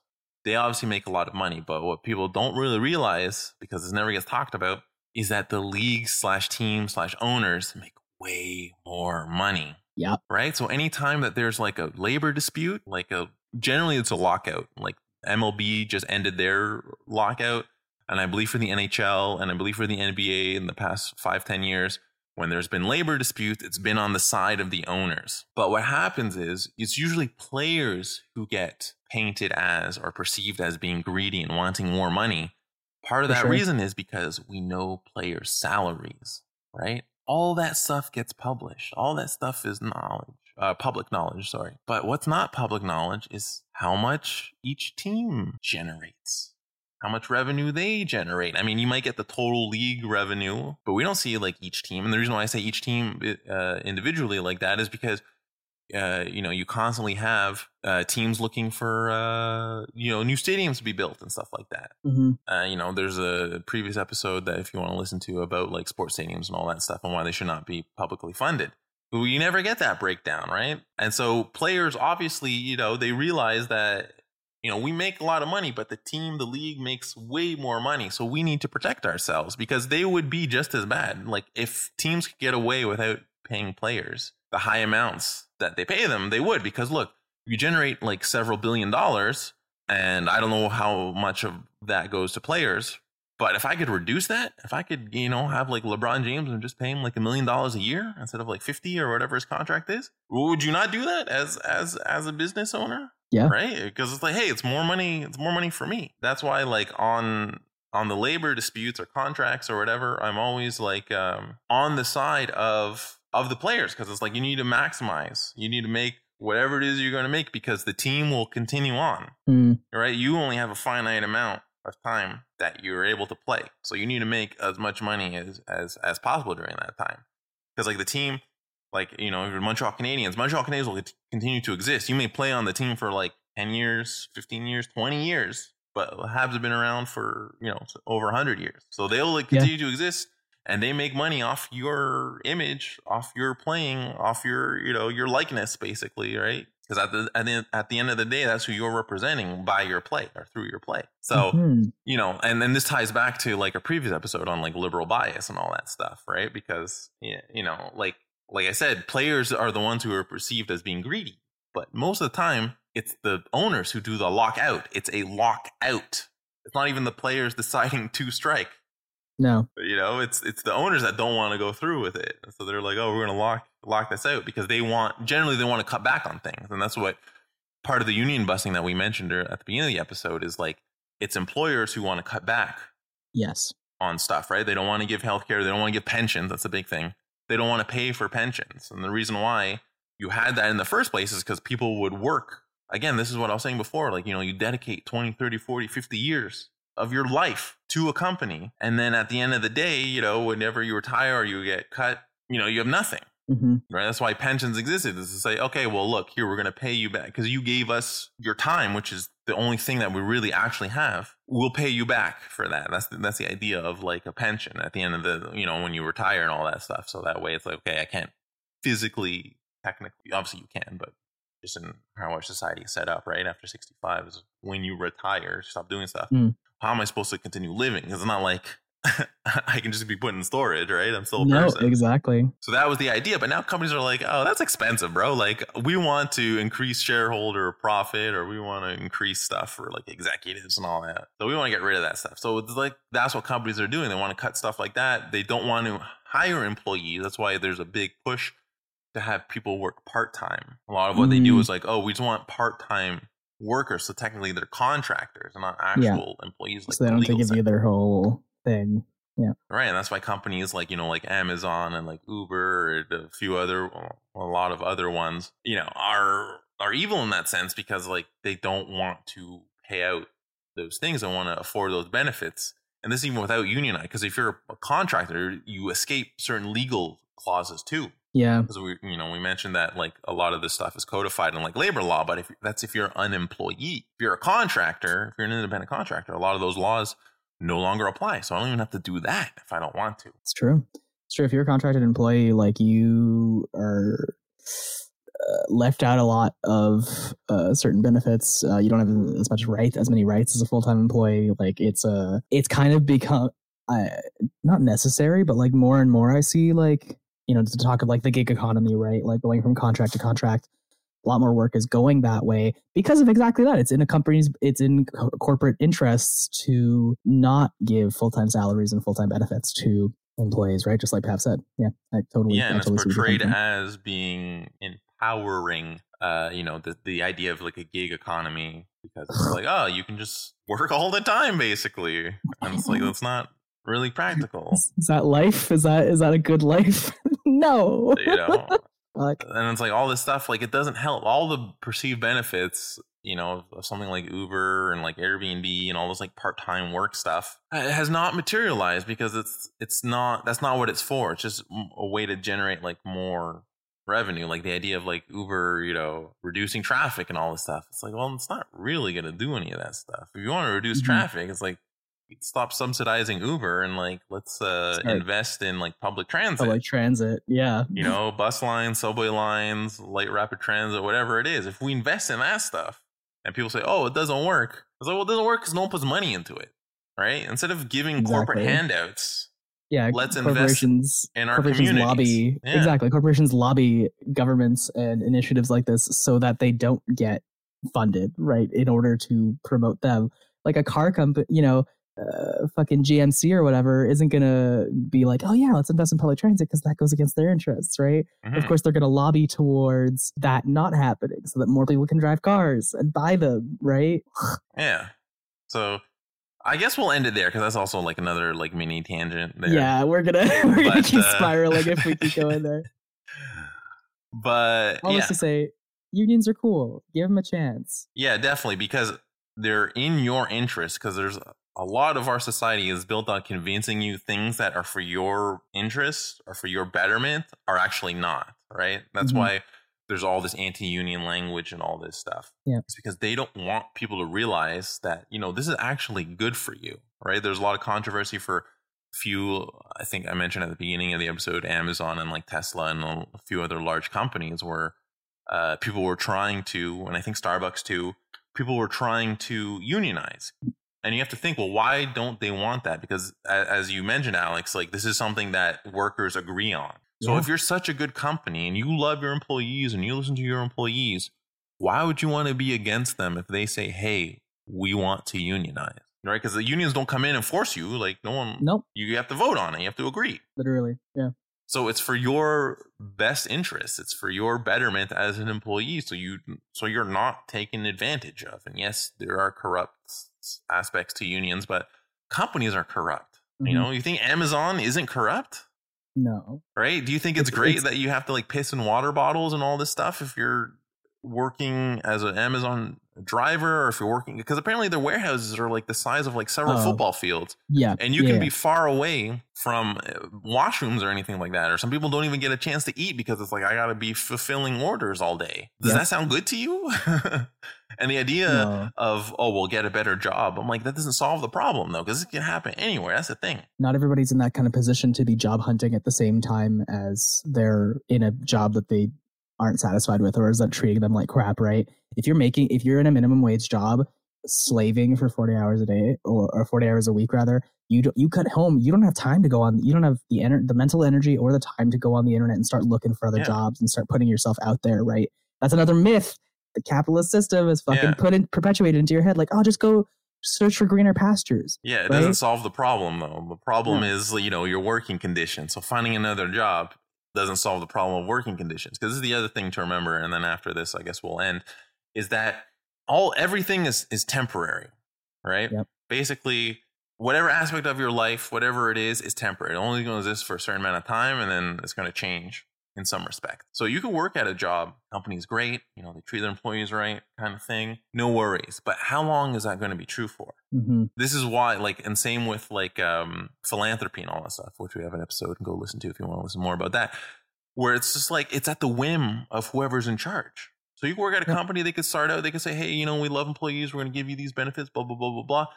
they obviously make a lot of money. But what people don't really realize, because it never gets talked about, is that the league slash team slash owners make way more money Yep. right? So anytime that there's like a labor dispute, like a generally it's a lockout. Like MLB just ended their lockout, and I believe for the NHL and I believe for the NBA in the past five ten years, when there's been labor disputes, it's been on the side of the owners. But what happens is it's usually players who get painted as or perceived as being greedy and wanting more money. Part of For that sure. reason is because we know players' salaries, right? All that stuff gets published. All that stuff is knowledge, uh, public knowledge, sorry. But what's not public knowledge is how much each team generates, how much revenue they generate. I mean, you might get the total league revenue, but we don't see like each team. And the reason why I say each team uh, individually like that is because uh, you know, you constantly have uh, teams looking for uh, you know new stadiums to be built and stuff like that. Mm-hmm. Uh, you know, there's a previous episode that if you want to listen to about like sports stadiums and all that stuff and why they should not be publicly funded. But you never get that breakdown, right? And so players obviously, you know, they realize that you know we make a lot of money, but the team, the league makes way more money, so we need to protect ourselves because they would be just as bad. Like if teams could get away without paying players the high amounts that they pay them, they would because look, you generate like several billion dollars, and I don't know how much of that goes to players. But if I could reduce that, if I could, you know, have like LeBron James and just pay him like a million dollars a year instead of like fifty or whatever his contract is, would you not do that as as as a business owner? Yeah. Right? Because it's like, hey, it's more money, it's more money for me. That's why like on on the labor disputes or contracts or whatever, I'm always like um on the side of of the players because it's like you need to maximize. You need to make whatever it is you're going to make because the team will continue on. Mm. Right? You only have a finite amount of time that you're able to play. So you need to make as much money as as as possible during that time. Because like the team like, you know, your Montreal Canadiens, Montreal Canadiens will continue to exist. You may play on the team for like 10 years, 15 years, 20 years, but Habs have been around for, you know, over 100 years. So they'll like, continue yeah. to exist and they make money off your image, off your playing, off your you know your likeness, basically, right? Because at the, at the at the end of the day, that's who you're representing by your play or through your play. So mm-hmm. you know, and then this ties back to like a previous episode on like liberal bias and all that stuff, right? Because you know, like like I said, players are the ones who are perceived as being greedy, but most of the time, it's the owners who do the lockout. It's a lockout. It's not even the players [LAUGHS] deciding to strike. No. You know, it's it's the owners that don't want to go through with it. So they're like, "Oh, we're going to lock lock this out because they want generally they want to cut back on things." And that's what part of the union busting that we mentioned er, at the beginning of the episode is like it's employers who want to cut back. Yes. On stuff, right? They don't want to give healthcare, they don't want to give pensions, that's a big thing. They don't want to pay for pensions. And the reason why you had that in the first place is because people would work. Again, this is what I was saying before, like, you know, you dedicate 20, 30, 40, 50 years of your life to a company. And then at the end of the day, you know, whenever you retire or you get cut, you know, you have nothing. Mm-hmm. Right. That's why pensions existed is to say, okay, well, look, here, we're going to pay you back because you gave us your time, which is the only thing that we really actually have. We'll pay you back for that. That's the, that's the idea of like a pension at the end of the, you know, when you retire and all that stuff. So that way it's like, okay, I can't physically, technically, obviously you can, but just in how our society is set up, right? After 65 is when you retire, stop doing stuff. Mm how am I supposed to continue living? It's not like [LAUGHS] I can just be put in storage, right? I'm still a no, person. exactly. So that was the idea. But now companies are like, oh, that's expensive, bro. Like we want to increase shareholder profit or we want to increase stuff for like executives and all that. So we want to get rid of that stuff. So it's like that's what companies are doing. They want to cut stuff like that. They don't want to hire employees. That's why there's a big push to have people work part time. A lot of what mm. they do mm. is like, oh, we just want part time workers, so technically they're contractors and not actual yeah. employees. Like so they don't give you their whole thing. Yeah. Right, and that's why companies like you know like Amazon and like Uber and a few other, a lot of other ones, you know, are are evil in that sense because like they don't want to pay out those things and want to afford those benefits. And this even without unionized, because if you're a contractor, you escape certain legal clauses too. Yeah. Because we, you know, we mentioned that like a lot of this stuff is codified in like labor law, but if that's if you're an employee, if you're a contractor, if you're an independent contractor, a lot of those laws no longer apply. So I don't even have to do that if I don't want to. It's true. It's true. If you're a contracted employee, like you are uh, left out a lot of uh, certain benefits. Uh, you don't have as much right, as many rights as a full time employee. Like it's a, uh, it's kind of become, not necessary, but like more and more I see like you know, to talk of like the gig economy, right? Like going from contract to contract. A lot more work is going that way because of exactly that. It's in a company's, it's in co- corporate interests to not give full time salaries and full time benefits to employees, right? Just like Pav said. Yeah, I totally. Yeah, and totally it's portrayed as being empowering. Uh, you know, the the idea of like a gig economy because it's like, oh, you can just work all the time, basically, and it's like [LAUGHS] that's not really practical. Is, is that life? Is that is that a good life? [LAUGHS] no. you know, [LAUGHS] fuck? and it's like all this stuff like it doesn't help all the perceived benefits you know of something like uber and like airbnb and all this like part-time work stuff has not materialized because it's it's not that's not what it's for it's just a way to generate like more revenue like the idea of like uber you know reducing traffic and all this stuff it's like well it's not really going to do any of that stuff if you want to reduce Mhm. traffic it's like stop subsidizing uber and like let's uh invest in like public transit Public transit. Yeah. you know, bus lines, subway lines, light rapid transit, whatever it is. If we invest in that stuff and people say, oh, it doesn't work, it's like, well, it doesn't work because no one puts money into it, right? Instead of giving corporate handouts, yeah. let's invest corporations in our corporations lobby Yeah. exactly. Corporations lobby governments and initiatives like this so that they don't get funded, right? In order to promote them, like a car company, you know. Uh, fucking GMC or whatever isn't gonna be like, oh yeah, let's invest in public transit because that goes against their interests, right? Of Mhm. course, they're gonna lobby towards that not happening so that more people can drive cars and buy them, right? [SIGHS] Yeah. So I guess we'll end it there because that's also like another like mini tangent there. Yeah, we're gonna [LAUGHS] we're gonna But, keep uh, spiraling if we keep going there. [LAUGHS] But All yeah, to say, unions are cool. Give them a chance. Yeah, definitely, because they're in your interest. Because there's a lot of our society is built on convincing you things that are for your interest or for your betterment are actually not. Right. That's Mhm. why there's all this anti-union language and all this stuff. Yeah. It's because they don't want people to realize that you know this is actually good for you. Right. There's a lot of controversy for few i think i mentioned at the beginning of the episode amazon and like tesla and a few other large companies where uh, people were trying to and i think starbucks too people were trying to unionize and you have to think well why don't they want that because as you mentioned alex like this is something that workers agree on so Yeah. if you're such a good company and you love your employees and you listen to your employees why would you want to be against them if they say hey we want to unionize right because the unions don't come in and force you like no one Nope, you have to vote on it you have to agree literally. Yeah. so it's for your best interest. It's for your betterment as an employee. So you so you're not taken advantage of. And yes, there are corrupt aspects to unions, but companies are corrupt. You Mhm. know, you think Amazon isn't corrupt, No. right? Do you think it's, It's- great it's- that you have to like piss in water bottles and all this stuff if you're working as an Amazon driver or if you're working because apparently their warehouses are like the size of like several Oh. football fields Yeah. and you yeah, can yeah. be far away from uh, washrooms or anything like that or some people don't even get a chance to eat because it's like i gotta be fulfilling orders all day does Yeah. that sound good to you [LAUGHS] and the idea No, of oh we'll get a better job i'm like that doesn't solve the problem though because it can happen anywhere that's the thing not everybody's in that kind of position to be job hunting at the same time as they're in a job that they aren't satisfied with or is that treating them like crap, right? If you're making if you're in a minimum wage job slaving for 40 hours a day or, or 40 hours a week rather, you don't you cut home, you don't have time to go on you don't have the ener- the mental energy or the time to go on the internet and start looking for other Yeah. jobs and start putting yourself out there, right? That's another myth the capitalist system is fucking Yeah. put in perpetuated into your head like, "Oh, just go search for greener pastures." yeah it Right? doesn't solve the problem though the problem Yeah. is you know your working conditions so finding another job doesn't solve the problem of working conditions because this is the other thing to remember and then after this i guess we'll end is that all everything is is temporary right Yep. basically whatever aspect of your life whatever it is is temporary it only going to exist for a certain amount of time and then it's going to change in some respect. So you can work at a job company's great you know they treat their employees right kind of thing no worries. But how long is that going to be true for? Hmm this is why like and same with like um philanthropy and all that stuff which we have an episode and go listen to if you want to listen more about that where it's just like it's at the whim of whoever's in charge. So you can work at a company they could start out they could say hey you know we love employees we're going to give you these benefits blah blah blah blah blah.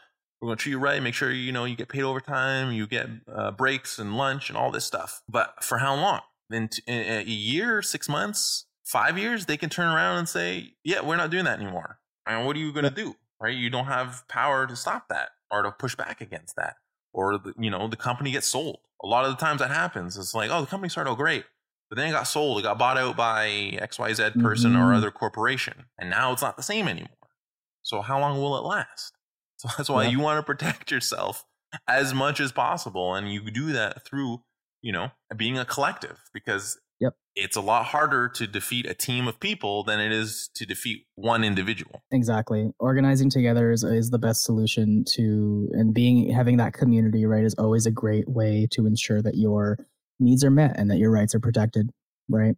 We're going to treat you right make sure you know you get paid overtime you get uh, breaks and lunch and all this stuff. But for how long t- in a year six months five years they can turn around and say yeah we're not doing that anymore. And what are you going to do right? You don't have power to stop that or to push back against that or the, you know the company gets sold. A lot of the times that happens. It's like oh the company started out great but then it got sold. It got bought out by xyz person or Mhm. other corporation and now it's not the same anymore. So how long will it last? [LAUGHS] So that's why Yeah. you want to protect yourself as much as possible and you do that through you know being a collective because Yep. it's a lot harder to defeat a team of people than it is to defeat one individual Exactly. Organizing together is, is the best solution to, and being having that community right is always a great way to ensure that your needs are met and that your rights are protected. Right.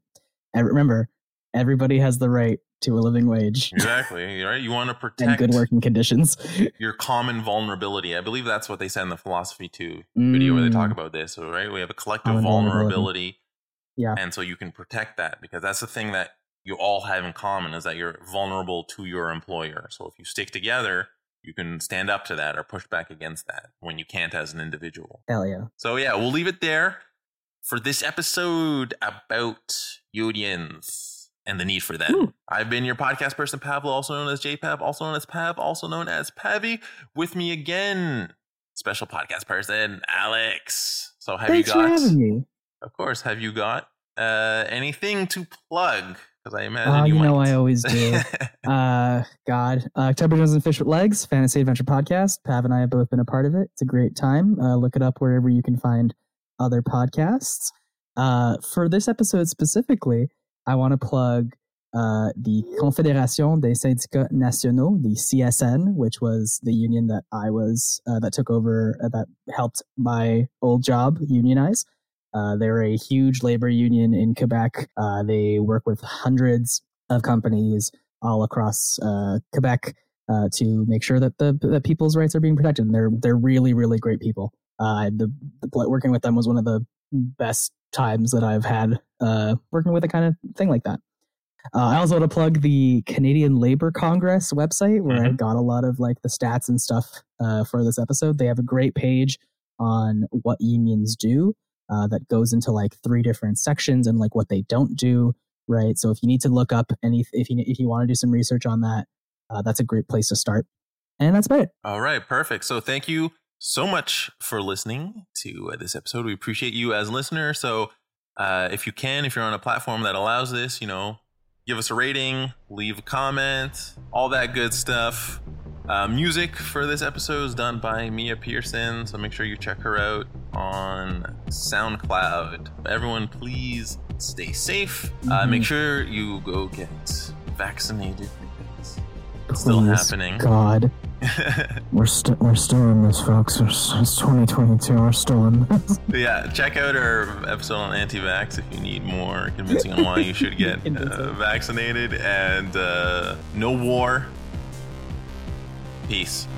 And remember, everybody has the right to a living wage Exactly. Right. You want to protect and good working conditions. [LAUGHS] your common vulnerability. I believe that's what they said in the Philosophy Tube video where they talk Mm, about this. Right, we have a collective vulnerability. vulnerability. Yeah. And so you can protect that because that's the thing that you all have in common is that you're vulnerable to your employer. So if you stick together, you can stand up to that or push back against that when you can't as an individual. Hell yeah. So yeah, we'll leave it there for this episode about unions and the need for them. Woo. I've been your podcast person, Pavlo, also known as JPav, also known as Pav, also known as Pavi. With me again, special podcast person, Alex. So have Thanks you for got having me. of course, have you got uh anything to plug? Because I imagine Oh, you, you know. I always do. [LAUGHS] uh, God, uh, October Doesn't Fish with Legs, Fantasy Adventure Podcast. Pav and I have both been a part of it. It's a great time. Uh, look it up wherever you can find other podcasts. Uh, for this episode specifically, I want to plug uh, the Confédération des Syndicats Nationaux, the CSN, which was the union that I was uh, that took over uh, that helped my old job unionize. Uh, they're a huge labor union in Quebec. Uh, they work with hundreds of companies all across uh, Quebec to make sure that the that people's rights are being protected. And they're they're really really great people. The, the working with them was one of the best times that I've had uh, working with a kind of thing like that. Uh, I also want to plug the Canadian Labor Congress website where I Mhm. got a lot of like the stats and stuff uh, for this episode. They have a great page on what unions do uh, that goes into like three different sections and like what they don't do. Right. So if you need to look up any, if you if you want to do some research on that, uh, that's a great place to start. And that's about it. All right, perfect. So thank you so much for listening to uh, this episode. We appreciate you as a listener. So uh, if you can, if you're on a platform that allows this, you know, give us a rating, leave a comment, all that good stuff. Uh, music for this episode is done by Mia Pearson, so make sure you check her out on SoundCloud. Everyone, please stay safe. Uh, Mhm. make sure you go get vaccinated. It's still Please, happening. God, [LAUGHS] we're still we're still in this, folks. It's, it's 2022. We're still in this. [LAUGHS] yeah, check out our episode on anti-vax if you need more convincing on why you should get [LAUGHS] uh, vaccinated. And uh, no war. Peace.